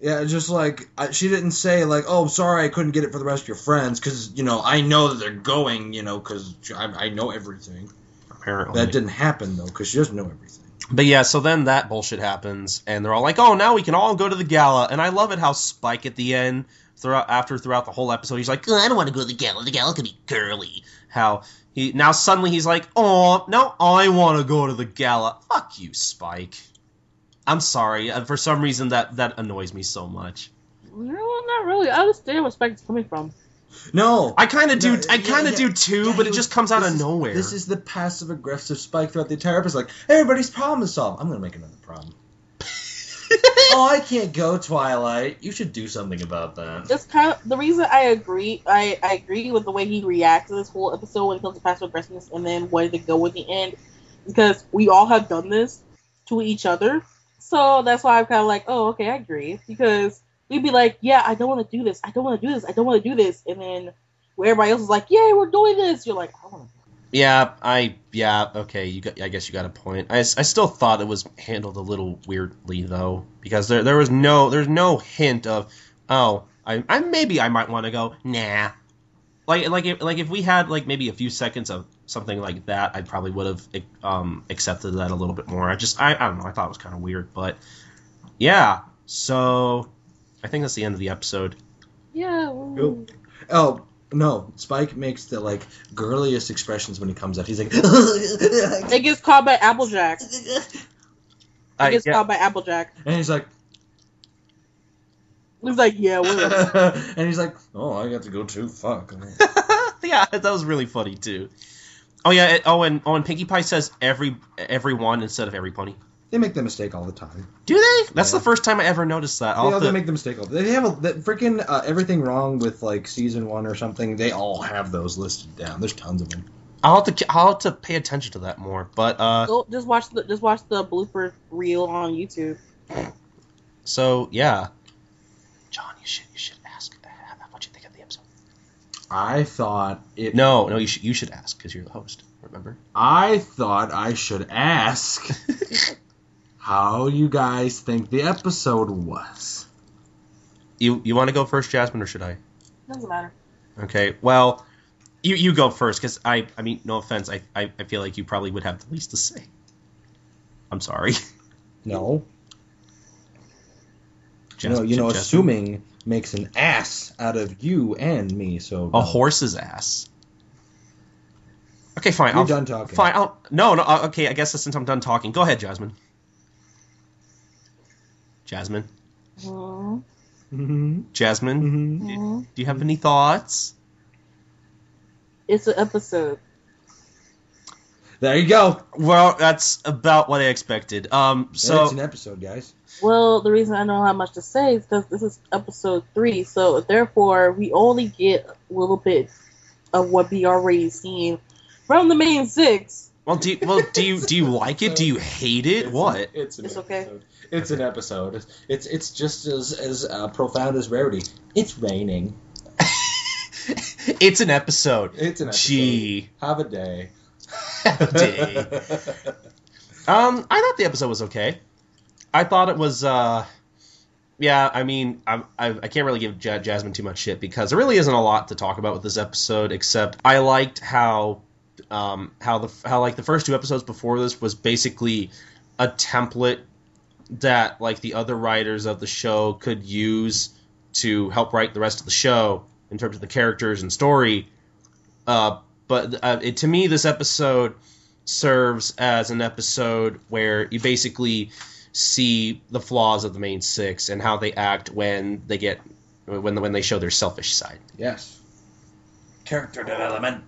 Yeah, just like I, she didn't say like, "Oh, sorry, I couldn't get it for the rest of your friends," because you know I know that they're going, you know, because I, I know everything. Apparently, That didn't happen though, because she doesn't know everything. But yeah, so then that bullshit happens, and they're all like, "Oh, now we can all go to the gala." And I love it how Spike at the end, throughout after throughout the whole episode, he's like, "Oh, I don't want to go to the gala. The gala could be girly. "How he now suddenly he's like, oh, no, I want to go to the gala." Fuck you, Spike. I'm sorry. uh, For some reason, that that annoys me so much. No, not really. I understand where Spike's coming from. No, I kind of do. No, I kind of yeah. do too, Yeah, but it just comes out of is- nowhere. This is the passive aggressive Spike throughout the entire episode. Like everybody's problem is solved. I'm gonna make another problem. oh, I can't go, Twilight. You should do something about that. It's kind of the reason I agree. I, I agree with the way he reacts to this whole episode when it comes to passive aggressiveness, and then wanted to go in the end, because we all have done this to each other. So that's why I'm kind of like, oh, okay, I agree. Because we'd be like, yeah, I don't want to do this. I don't want to do this. I don't want to do this. And then where everybody else is like, yeah, we're doing this. You're like, I want to. Yeah, I yeah okay. You got, I guess you got a point. I, I still thought it was handled a little weirdly though, because there there was no there's no hint of oh I, I maybe I might want to go nah. Like like if, like if we had like maybe a few seconds of something like that, I probably would have um accepted that a little bit more. I just I, I don't know. I thought it was kind of weird, but yeah. So I think that's the end of the episode. Yeah. Cool. Oh no, Spike makes the like girliest expressions when he comes out. He's like, It gets called by Applejack. It I, gets yeah, called by Applejack. and he's like, He's like, yeah, whatever. and he's like, oh, I got to go too. Fuck. yeah, that was really funny too. Oh yeah. Oh, and oh, and Pinkie Pie says every everyone instead of every pony. They make the mistake all the time. Do they? That's Yeah. the first time I ever noticed that. You I'll know, they to- make the mistake all. They have a the freaking uh, everything wrong with like season one or something. They all have those listed down. There's tons of them. I'll have to. I'll have to pay attention to that more. But uh, Go, just watch the just watch the blooper reel on YouTube. so yeah, Jon, you should you should ask uh, what you think of the episode. I thought it. No, no, you should you should ask because you're the host. Remember? I thought I should ask how you guys think the episode was. You you want to go first, Jasmine, or should I? Doesn't matter. Okay. Well, you you go first because I I mean no offense I, I I feel like you probably would have the least to say. I'm sorry. No. You know, you know, Jasmine. assuming makes an ass out of you and me. So a no. horse's ass. Okay, fine. You're I'll, done talking. Fine. I'll, no, no. uh, Okay, I guess since I'm done talking, go ahead, Jasmine. Jasmine. Mhm. Mhm. Jasmine. Mhm. Mhm. Do you have any thoughts? It's an episode. There you go. Well, that's about what I expected. Um, so it's an episode, guys. Well, the reason I don't have much to say is because this is episode three, so therefore we only get a little bit of what we already seen from the main six. well, do you, well, do you do you like it? Do you hate it? What? It's an It's okay. episode. It's an episode. It's it's, just as as uh, profound as rarity. It's raining. it's an episode. It's an episode. Gee, Have a day. Have a day. Um, I thought the episode was okay. I thought it was, uh, yeah. I mean, I, I, I can't really give Ja- Jasmine too much shit because there really isn't a lot to talk about with this episode. Except I liked how, um, how the how like the first two episodes before this was basically a template that like the other writers of the show could use to help write the rest of the show in terms of the characters and story. Uh, but uh, it, to me, this episode serves as an episode where you basically see the flaws of the main six and how they act when they get when when they show their selfish side. yes. Character development.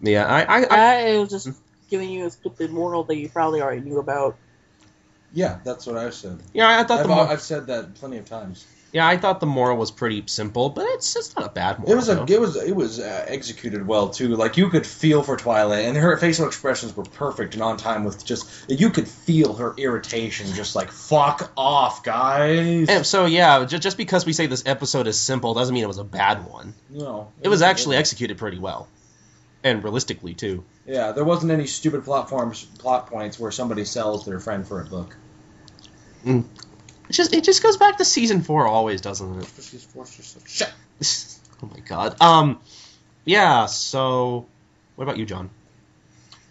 Yeah, I, I, I I was just giving you a stupid moral that you probably already knew about. Yeah, that's what I said. yeah, I thought I've, the mor- I've said that plenty of times. yeah, I thought the moral was pretty simple, but it's it's not a bad moral. It was a though. it was it was uh, executed well too. Like you could feel for Twilight, and her facial expressions were perfect and on time. With just you could feel her irritation. Just like fuck off, guys. And so yeah, just, just because we say this episode is simple doesn't mean it was a bad one. no, It was actually executed pretty well, and realistically too. Yeah, there wasn't any stupid plot forms, plot points where somebody sells their friend for a book. It just it just goes back to season four always, doesn't it? Shut. oh my god. Um, yeah. So, what about you, Jon?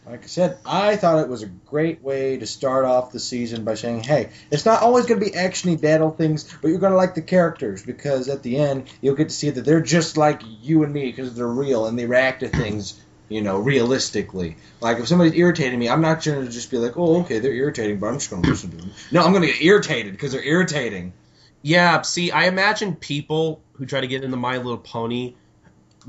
Like I said, I thought it was a great way to start off the season by saying, "Hey, it's not always going to be actiony battle things, but you're going to like the characters because at the end you'll get to see that they're just like you and me because they're real and they react to things, you know, realistically. Like if somebody's irritating me, I'm not going to just be like, "Oh, okay, they're irritating, but I'm just going to listen to them." No, I'm going to get irritated because they're irritating. Yeah. See, I imagine people who try to get into My Little Pony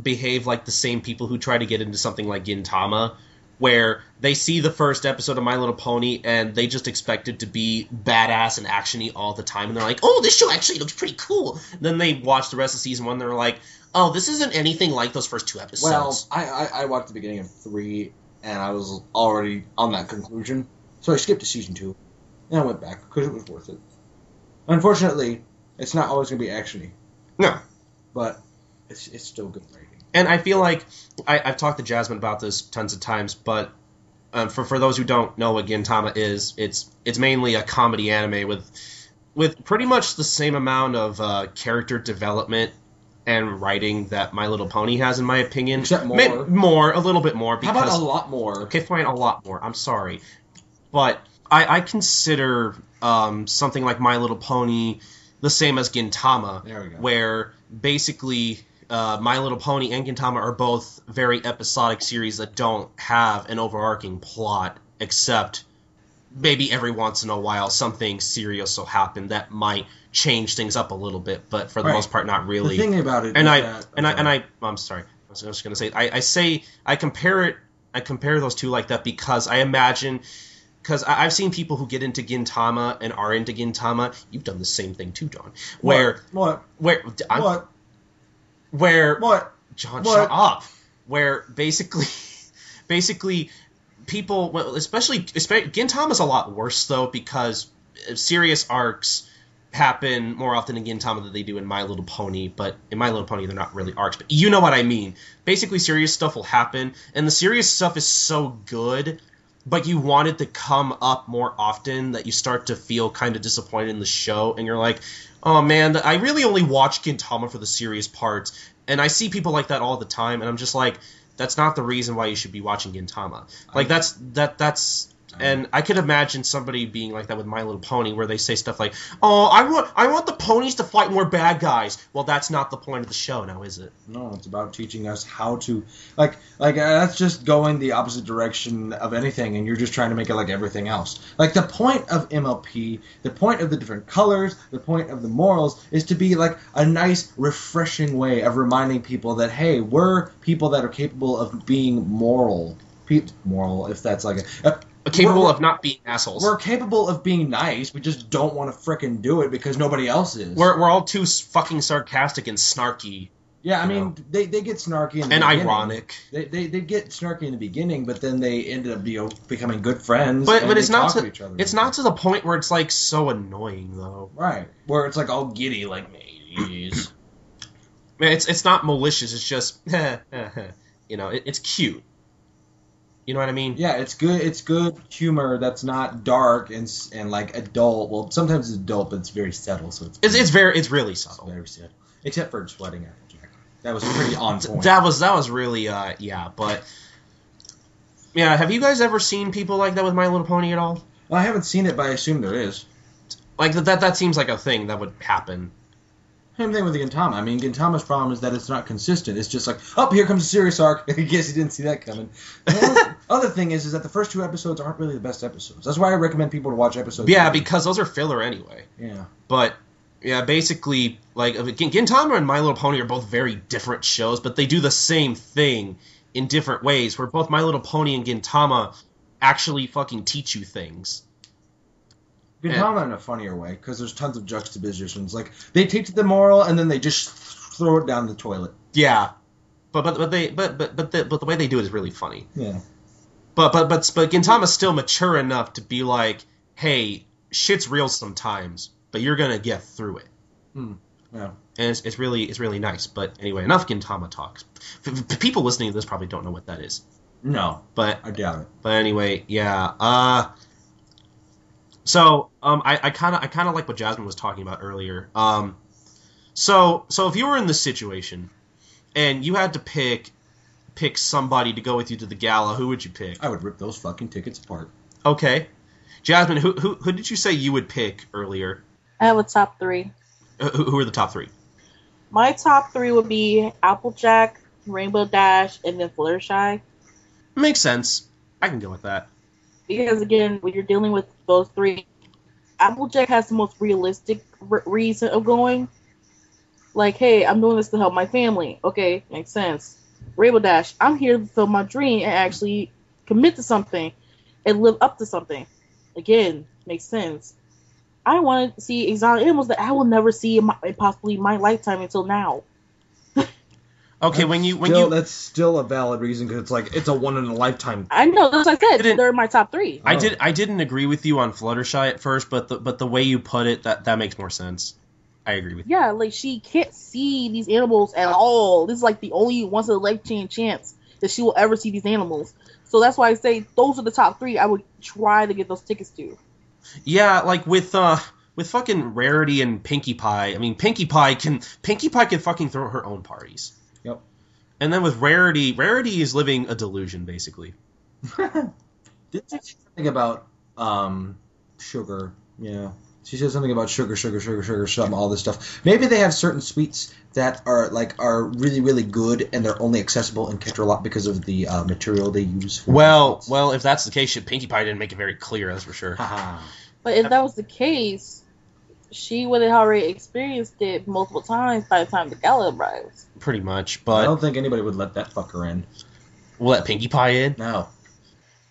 behave like the same people who try to get into something like Gintama, where they see the first episode of My Little Pony and they just expect it to be badass and actiony all the time, and they're like, "Oh, this show actually looks pretty cool." Then they watch the rest of season one, and they're like, "Oh, this isn't anything like those first two episodes." Well, I, I I watched the beginning of three and I was already on that conclusion, so I skipped to season two, and I went back because it was worth it. Unfortunately, it's not always going to be actiony. No. but it's it's still good writing. And I feel like I, I've talked to Jasmine about this tons of times, but um, for for those who don't know what Gintama is, it's it's mainly a comedy anime with with pretty much the same amount of uh, character development and writing that My Little Pony has, in my opinion. Except more. More, a little bit more. How about a lot more? Okay, fine, a lot more. I'm sorry, but I, I consider um, something like My Little Pony the same as Gintama, There we go. where basically uh, My Little Pony and Gintama are both very episodic series that don't have an overarching plot, except maybe every once in a while something serious will happen that might change things up a little bit, but for the Right. most part, not really The thing about it, and I that, and I okay. and uh, I oh, I'm sorry. I was just gonna say I, I say I compare it I compare those two like that because I imagine because I've seen people who get into Gintama and are into Gintama. You've done the same thing too, Jon. Where what where I'm, what where what Jon, What? shut up. Where basically, basically, people, especially, especially Gintama's a lot worse though because uh, serious arcs happen more often in Gintama than they do in My Little Pony. But in My Little Pony, they're not really arcs. But you know what I mean. Basically, serious stuff will happen, and the serious stuff is so good but you want it to come up more often that you start to feel kind of disappointed in the show and you're like oh man i really only watch gintama for the serious parts and i see people like that all the time and i'm just like that's not the reason why you should be watching gintama. Like that's that that's and I could imagine somebody being like that with My Little Pony, where they say stuff like, "Oh, I want, I want the ponies to fight more bad guys." Well, that's not the point of the show, now is it? No, it's about teaching us how to like like uh, that's just going the opposite direction of anything, and you're just trying to make it like everything else. Like the point of MLP, the point of the different colors, the point of the morals is to be like a nice, refreshing way of reminding people that hey, we're people that are capable of being moral. Moral, if that's like a Capable We're- of not being assholes. we're capable of being nice. We just don't want to frickin' do it because nobody else is. We're, we're all too fucking sarcastic and snarky yeah, I mean, know. they, they get snarky in the and ironic. They, they, they get snarky in the beginning, but then they ended up you know becoming good friends. But and but it's not to each other. it's not to the point where it's like so annoying though. right where it's like all giddy like mateys. Man, it's it's not malicious. It's just you know it, it's cute. You know what I mean? yeah, it's good. It's good humor that's not dark and and like adult. Well, sometimes it's adult, but it's very subtle. So it's It's it's very it's really it's subtle. very subtle. Except for sweating Applejack. That was pretty on point. That was that was really uh yeah, but yeah. Have you guys ever seen people like that with My Little Pony at all? well, I haven't seen it, but I assume there is. Like that that that seems like a thing that would happen. Same thing with the Gintama. I mean, Gintama's problem is that it's not consistent. It's just like, oh, here comes a serious arc. I guess you didn't see that coming. other, thing is, is that the first two episodes aren't really the best episodes. That's why I recommend people to watch episodes. Yeah, three. because those are filler anyway. yeah, But yeah, basically, like Gintama and My Little Pony are both very different shows, but they do the same thing in different ways. Where both My Little Pony and Gintama actually fucking teach you things. Gintama in a funnier way because there's tons of juxtapositions. Like they teach the moral and then they just throw it down the toilet. Yeah, but but but they but but but the, but the way they do it is really funny. Yeah, But but but but Gintama's still mature enough to be like, hey, shit's real sometimes, but you're gonna get through it. yeah. and it's, it's really it's really nice. But anyway, enough Gintama talks. F- people listening to this probably don't know what that is. No, But I doubt it. but anyway, yeah. Uh, so um, I I kind of I kind of like what Jasmine was talking about earlier. Um, so so if you were in this situation and you had to pick pick somebody to go with you to the gala, who would you pick? I would rip those fucking tickets apart. Okay, Jasmine, who who who did you say you would pick earlier? I have a top three. Uh, Who, who are the top three? My top three would be Applejack, Rainbow Dash, and then Fluttershy. Makes sense. I can go with that. Because again, when you're dealing with those three, Applejack has the most realistic re- reason of going. Like, hey, I'm doing this to help my family. Okay, makes sense. Rainbow Dash, I'm here to fulfill my dream and actually commit to something and live up to something. Again, makes sense. I want to see exotic animals that I will never see in, my, possibly my lifetime until now. Okay, when you when Still- you that's still a valid reason because it's like it's a one in a lifetime. I know, that's what I said. They're my top three. I Oh. did. I didn't agree with you on Fluttershy at first, but the but the way you put it, that that makes more sense. I agree with you. Yeah, like she can't see these animals at all. This is like the only once in a lifetime chance that she will ever see these animals. So that's why I say those are the top three. I would try to get those tickets to. Yeah, like with uh with fucking Rarity and Pinkie Pie. I mean, Pinkie Pie can Pinkie Pie can fucking throw her own parties. Yep. And then with Rarity, Rarity is living a delusion basically. Did she say something about um sugar? Yeah. She said something about sugar, sugar, sugar, sugar, something, all this stuff. Maybe they have certain sweets that are like are really, really good, and they're only accessible in Canterlot because of the uh, material they use. For Well, well, if that's the case, shit, Pinkie Pie didn't make it very clear. That's for sure. But if that was the case, she would have already experienced it multiple times by the time the gala arrives. Pretty much. But I don't think anybody would let that fucker in. we'll let Pinkie Pie in. No.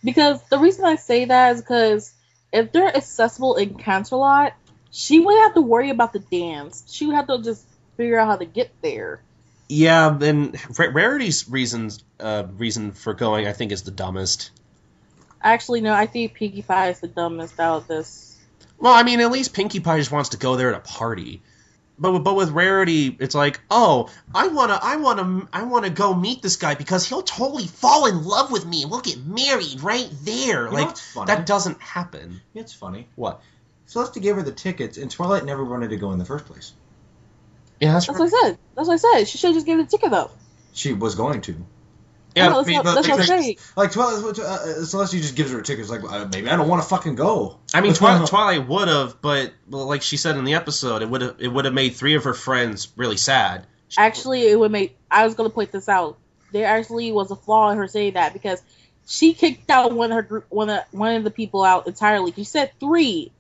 Because the reason I say that is because if they're accessible in Canterlot, she wouldn't have to worry about the dance. She would have to just figure out how to get there. Yeah, then Ra- Rarity's reasons uh reason for going, I think, is the dumbest. Actually, no, I think Pinkie Pie is the dumbest out of this. Well, I mean, at least Pinkie Pie just wants to go there to a party. But with- but with Rarity, it's like, oh, I wanna I wanna I wanna go meet this guy because he'll totally fall in love with me and we'll get married right there. You like what's funny? that doesn't happen. It's funny. What? Celeste gave her the tickets, and Twilight never wanted to go in the first place. Yeah, that's, That's what I said. That's what I said. She should have just given the ticket though. She was going to. Yeah. No, I that's mean, what, that's what I'm. Like Twilight, uh, uh, Celeste just gives her a ticket. It's Like uh, maybe I don't want to fucking go. I mean, Twilight, Twilight would have, but well, like she said in the episode, it would have it would have made three of her friends really sad. She- Actually, it would make. I was gonna point this out. There actually was a flaw in her saying that because she kicked out one of her group, one of one of the people out entirely. She said three.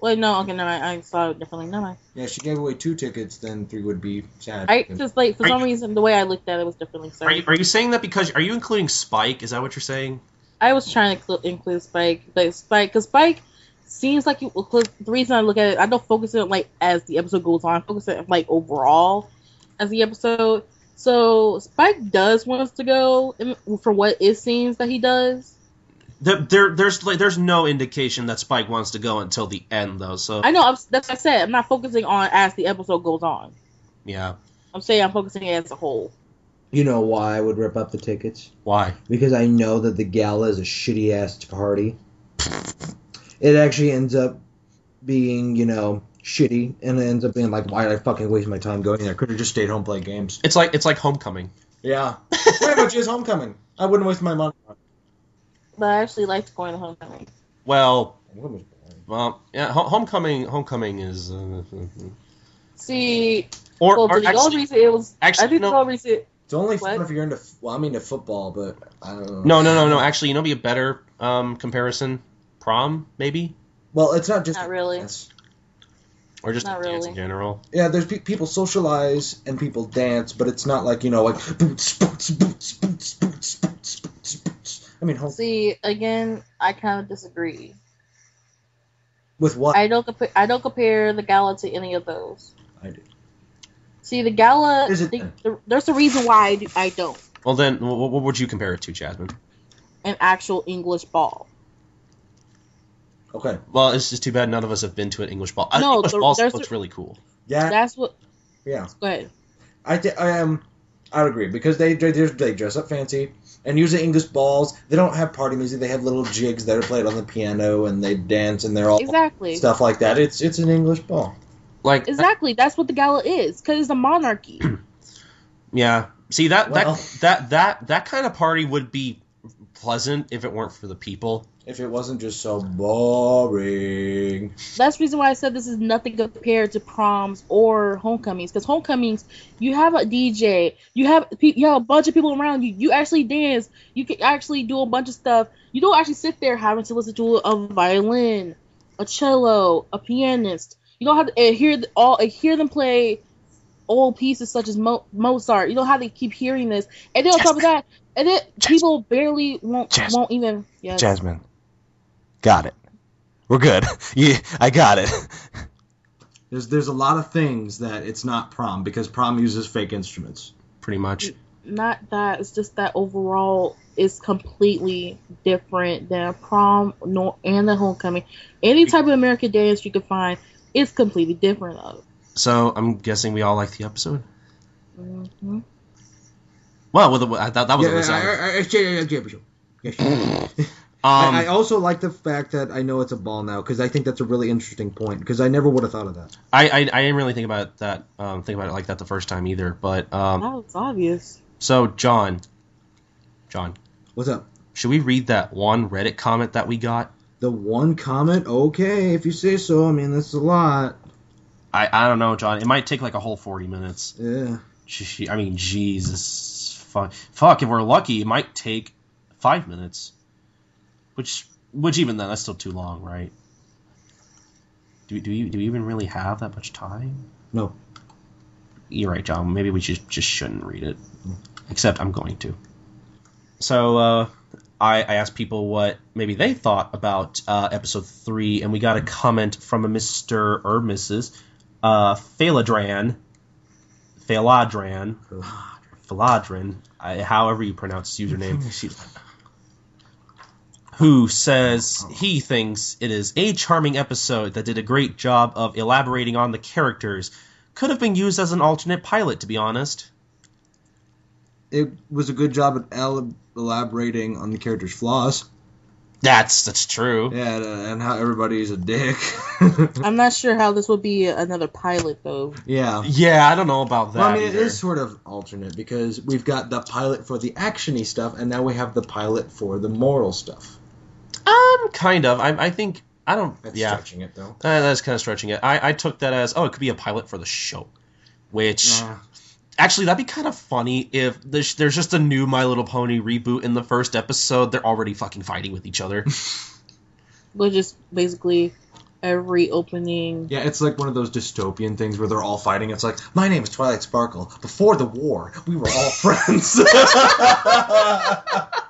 Well, no, okay, no, I, I saw it differently. No, I. Yeah, she gave away two tickets. Then three would be sad. I just like for Are some you- reason the way I looked at it was differently. are Sorry, you, are you saying that because are you including Spike? Is that what you're saying? I was trying to cl- include Spike, but Spike, because Spike seems like you. The reason I look at it, I don't focus on like as the episode goes on. I focus on like overall as the episode. So Spike does want us to go in- for what it seems that he does. There, there there's like there's no indication that Spike wants to go until the end though. So I know I'm, that's what I said. I'm not focusing on as the episode goes on. yeah, I'm saying I'm focusing as a whole. You know why I would rip up the tickets? why? Because I know that the gala is a shitty ass party. It actually ends up being, you know, shitty, and it ends up being like, why did I fucking waste my time going there? could have just stayed home playing games. It's like it's like Homecoming. Yeah, pretty much is homecoming. I wouldn't waste my money. On it. But I actually liked going to homecoming. Well, well, yeah, Homecoming Homecoming is uh, See, or, well, or the only actually, reason it was. actually, I think no. the only reason. It's only What? fun if you're into. Well, I'm into football, but I don't know. no no no no actually you know be a better um comparison prom maybe Well, it's not just. Not really. Yes. or just Not dance really. in general. Yeah, there's pe- people socialize and people dance, but it's not like you know, like boots, boots, boots, boots, boots, boots, boots, boots. I mean, home, See, again, I kind of disagree. with what? I don't compare. I don't compare the gala to any of those. I do. See, the gala. Is it the- the- there's a reason why I, do, I don't. Well then, what, what would you compare it to, Jasmine? An actual English ball. Okay. Well, it's just too bad none of us have been to an English ball. No, English the- ball looks a- really cool. Yeah. That's what. Yeah. Go ahead. I th- I am. I would agree because they they they dress up fancy and usually English balls. They don't have party music. They have little jigs that are played on the piano and they dance and they're all Exactly. stuff like that. It's it's an English ball. Like Exactly. That's what the gala is. Because it's a monarchy. Yeah. See that Well- that that that that kind of party would be pleasant if it weren't for the people. If it wasn't just so boring. That's the reason why I said this is nothing compared to proms or homecomings. Because homecomings, you have a DJ, you have pe- you have a bunch of people around you. You actually dance. You can actually do a bunch of stuff. You don't actually sit there having to listen to a violin, a cello, a pianist. You don't have to uh, hear th- all uh, hear them play old pieces such as Mo- Mozart. You don't have to keep hearing this. And then on top of that, and then people barely won't Jas- won't even. Yes. Jasmine. Got it. We're good. Yeah, I got it. There's there's a lot of things that it's not prom because prom uses fake instruments. Pretty much. not that it's just that overall it's completely different than prom nor and the homecoming any type of american dance you can find is completely different of So I'm guessing we all like the episode. hmm Well, with the, I thought that was Yeah, a I, result. Um, I, I also like the fact that I know it's a ball now because I think that's a really interesting point because I never would have thought of that. I, I, I didn't really think about that. Um, think about it like that the first time either. But um, that was obvious so Jon, Jon, What's up? should we read that one Reddit comment that we got? The one comment, okay, if you say so. I mean, that's a lot. I, I don't know, Jon. It might take like a whole forty minutes. Yeah. Gee- I mean, Jesus, fuck, fuck. If we're lucky, it might take five minutes. Which, which even then, that's still too long, right? Do do you do we even really have that much time? No. You're right, Jon. Maybe we just just shouldn't read it. Except I'm going to. So uh, I, I asked people what maybe they thought about uh, episode three, and we got a comment from a Mister or Mrs. Uh, Phaladran, Phaladran, Phaladran, I, however you pronounce his username. who says he thinks it is a charming episode that did a great job of elaborating on the characters. Could have been used as an alternate pilot, to be honest. It was a good job at el- elaborating on the character's flaws. That's that's true. Yeah, and, uh, how everybody's a dick. I'm not sure how this would be another pilot though. yeah. Yeah, I don't know about that. Well, I mean, either. it is sort of alternate because we've got the pilot for the actiony stuff, and now we have the pilot for the moral stuff. Um, kind of. I, I think I don't. That's yeah, stretching it though. Uh, that's kind of stretching it. I, I took that as oh, it could be a pilot for the show, which Uh, actually that'd be kind of funny if there's, there's just a new My Little Pony reboot in the first episode. They're already fucking fighting with each other. But just basically every opening. yeah, it's like one of those dystopian things where they're all fighting. It's like, my name is Twilight Sparkle. Before the war, we were all friends.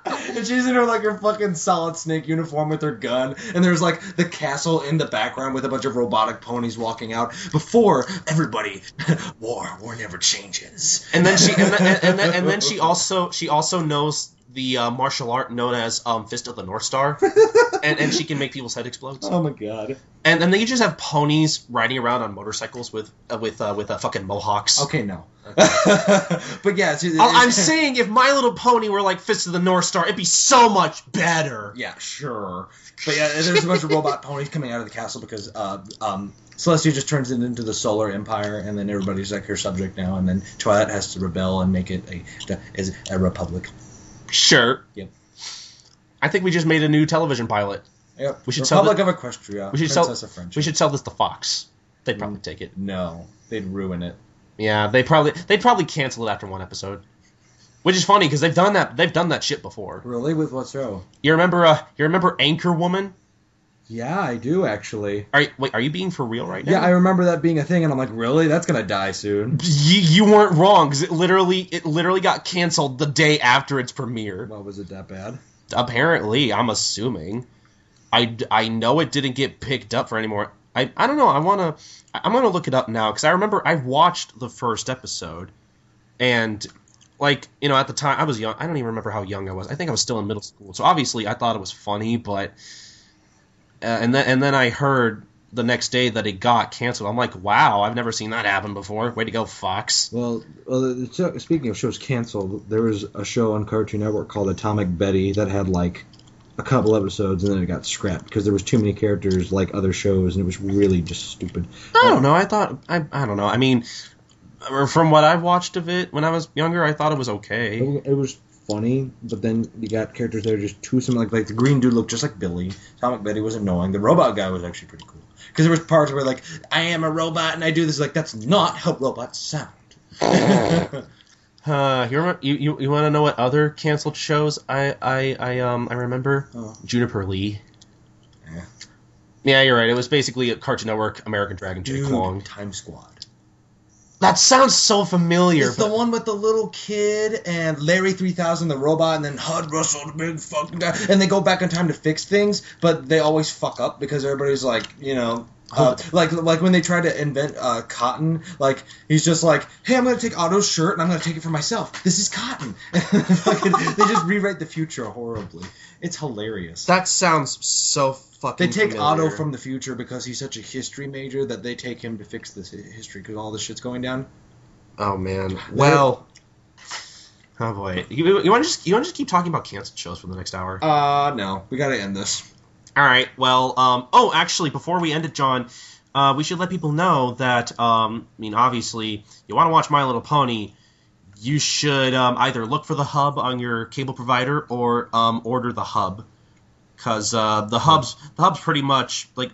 and she's in her like her fucking solid snake uniform with her gun, and there's like the castle in the background with a bunch of robotic ponies walking out. Before everybody, war, war never changes. and then she and then, and, and then, and then she also she also knows the uh, martial art known as um, Fist of the North Star, and, and she can make people's head explode. Oh my god. And and then you just have ponies riding around on motorcycles with uh, with uh, with uh, fucking mohawks. Okay, no. but yeah, it's, Oh, I'm saying if My Little Pony were like Fist of the North Star, it'd be so much better. Yeah, sure. But yeah, there's a bunch of robot ponies coming out of the castle because uh, um, Celestia just turns it into the Solar Empire, and then everybody's like her subject now, and then Twilight has to rebel and make it a is a republic. Sure. Yep. I think we just made a new television pilot. Yep. We should sell Republic of Equestria. We should sell- Princess of We should sell this to Fox. They'd probably take it. No, they'd ruin it. Yeah, they probably they'd probably cancel it after one episode. Which is funny because they've done that they've done that shit before. Really, with what show? You remember uh you remember Anchor Woman? Yeah, I do actually. Are you, wait, are you being for real right now? Yeah, I remember that being a thing, and I'm like, really? That's gonna die soon. You, you weren't wrong because it literally it literally got canceled the day after its premiere. Well, was it that bad? Apparently, I'm assuming. I, I know it didn't get picked up for anymore. I, I don't know. I wanna I'm gonna look it up now because I remember I watched the first episode, and like you know at the time I was young. I don't even remember how young I was. I think I was still in middle school. So obviously I thought it was funny, but uh, and then and then I heard the next day that it got canceled. I'm like, wow, I've never seen that happen before. Way to go, Fox. Well, well the show- speaking of shows canceled, there was a show on Cartoon Network called Atomic Betty that had like a couple episodes and then it got scrapped because there was too many characters like other shows and it was really just stupid. I don't know. I thought I I don't know. I mean, from what I've watched of it when I was younger, I thought it was okay. It was funny, but then you got characters that are just too similar. Like, like the green dude looked just like Billy. Atomic Betty was annoying. The robot guy was actually pretty cool because there was parts where like I am a robot and I do this. Like that's not how robots sound. Uh, you remember, you you, you want to know what other canceled shows I I I um I remember? Oh. Juniper Lee. Yeah. Yeah, you're right. It was basically a Cartoon Network American Dragon Jake Long. Time Squad. That sounds so familiar. It's the one with the little kid and Larry 3000, the robot, and then Tuddrussel, the big fucking guy. And they go back in time to fix things, but they always fuck up because everybody's like, you know. Uh, like like when they try to invent uh, cotton, like he's just like, hey, I'm gonna take Otto's shirt and I'm gonna take it for myself. This is cotton. Fucking- they just rewrite the future horribly. It's hilarious. that sounds so fucking. They take familiar. Otto from the future because he's such a history major that they take him to fix this history because all this shit's going down. Oh man. Well. Oh boy. You, you want to just you want to just keep talking about canceled shows for the next hour? Uh, no, we gotta end this. All right. Well, um, oh, actually, before we end it, Jon, uh, we should let people know that, um, I mean, obviously, you want to watch My Little Pony, you should um, either look for the hub on your cable provider or um, order the hub, because uh, the hub's the hub's pretty much like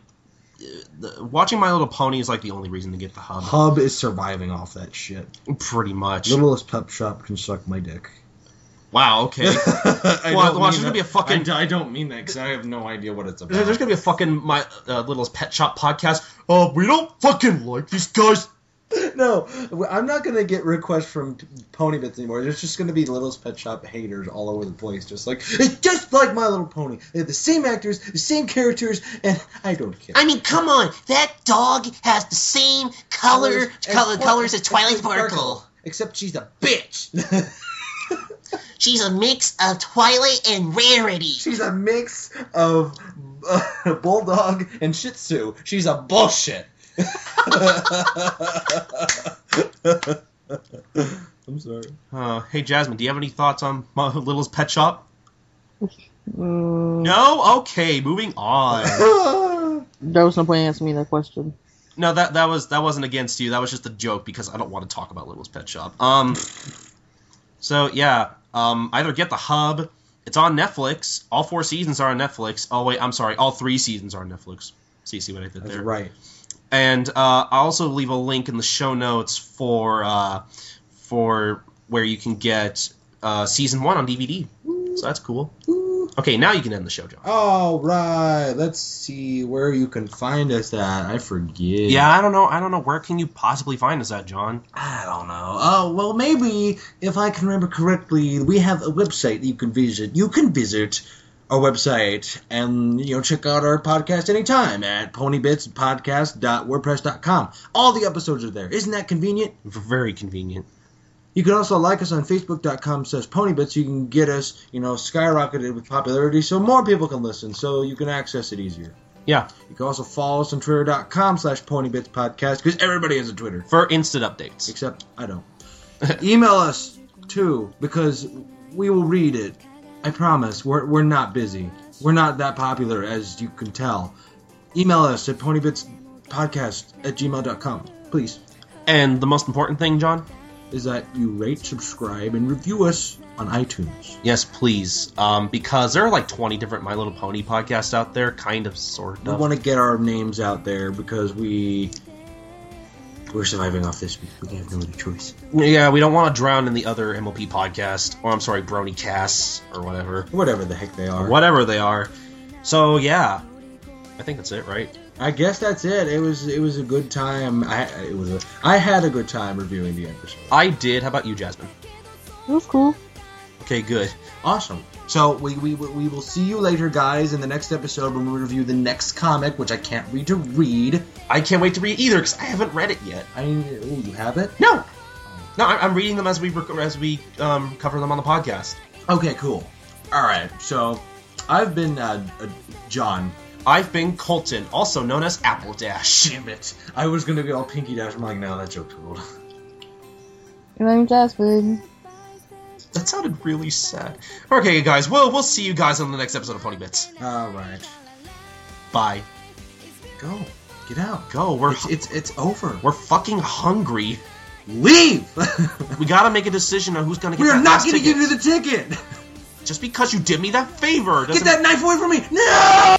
the, watching My Little Pony is like the only reason to get the hub. Hub is surviving off that shit. Pretty much. Littlest Pet Shop can suck my dick. Wow. Okay. I Well, don't watch, mean there's gonna be a fucking- I, I don't mean that because I have no idea what it's about. There's gonna be a fucking my uh, littlest pet shop podcast. Uh, we don't fucking like these guys. no, I'm not gonna get requests from t- Pony Bits anymore. There's just gonna be Littlest Pet Shop haters all over the place, just like it's just like My Little Pony. They have the same actors, the same characters, and I don't care. I mean, come on. That dog has the same color, Colors- color and- colors as Twilight Sparkle. Sparkle. Except she's a bitch. She's a mix of Twilight and Rarity. She's a mix of uh, bulldog and Shih Tzu. She's a bullshit. I'm sorry. Uh, hey, Jasmine, do you have any thoughts on my Little's Pet Shop? Mm, No? Okay, moving on. there was no point in asking me that question. No, that that was that wasn't against you. That was just a joke because I don't want to talk about Little's Pet Shop. Um, so yeah, um, either get the hub. It's on Netflix. All four seasons are on Netflix. Oh wait, I'm sorry. All three seasons are on Netflix. See, see what I did That's there. right. And uh, I'll also leave a link in the show notes for uh, for where you can get uh, season one on DVD. So that's cool. Okay, now you can end the show, Jon. All right. Let's see where you can find us at. I forget. Yeah, I don't know. I don't know. Where can you possibly find us at, Jon? I don't know. Oh, well, maybe if I can remember correctly, we have a website that you can visit. You can visit our website and, you know, check out our podcast anytime at ponybitspodcast.wordpress.com. All the episodes are there. Isn't that convenient? Very convenient. You can also like us on facebook.com slash ponybits. You can get us, you know, skyrocketed with popularity so more people can listen, so you can access it easier. Yeah, You can also follow us on twitter.com slash PonyBits Podcast because everybody has a Twitter. for instant updates. Except I don't. Email us too because we will read it. I promise. We're we're not busy. We're not that popular as you can tell. Email us at ponybitspodcast at gmail.com. Please. And the most important thing, Jon? Is that you rate, subscribe, and review us on iTunes. Yes, please. Um, because there are like 20 different My Little Pony podcasts out there, kind of, sort We want to get our names out there because we we're surviving off this. We have no other choice. Yeah, we don't want to drown in the other MLP podcast, or I'm sorry, Brony casts, or whatever. Whatever the heck they are. Whatever they are. So, yeah. I think that's it, right? I guess that's it. It was it was a good time. I it was a I had a good time reviewing the episode. I did. How about you, Jasmine? It was cool. Okay, good. Awesome. So we, we we will see you later, guys, in the next episode when we review the next comic, which I can't read to read. I can't wait to read either because I haven't read it yet. I oh, you have it? No, no, I- I'm reading them as we as we um, cover them on the podcast. Okay, cool. All right. So I've been uh, uh, Jon. I've been Colton, also known as Apple Dash. Damn it! I was gonna be all Pinkie Dash. I'm like, no, that joke's old. And I'm Jasmine. That sounded really sad. Okay, guys, we'll we'll see you guys on the next episode of Pony Bits. All right. Bye. Go. Get out. Go. We're It's it's, it's over. we're fucking hungry. Leave. We gotta make a decision on who's gonna get we are not going to ticket. give you the ticket. Just because you did me that favor Get doesn't that knife away from me! No!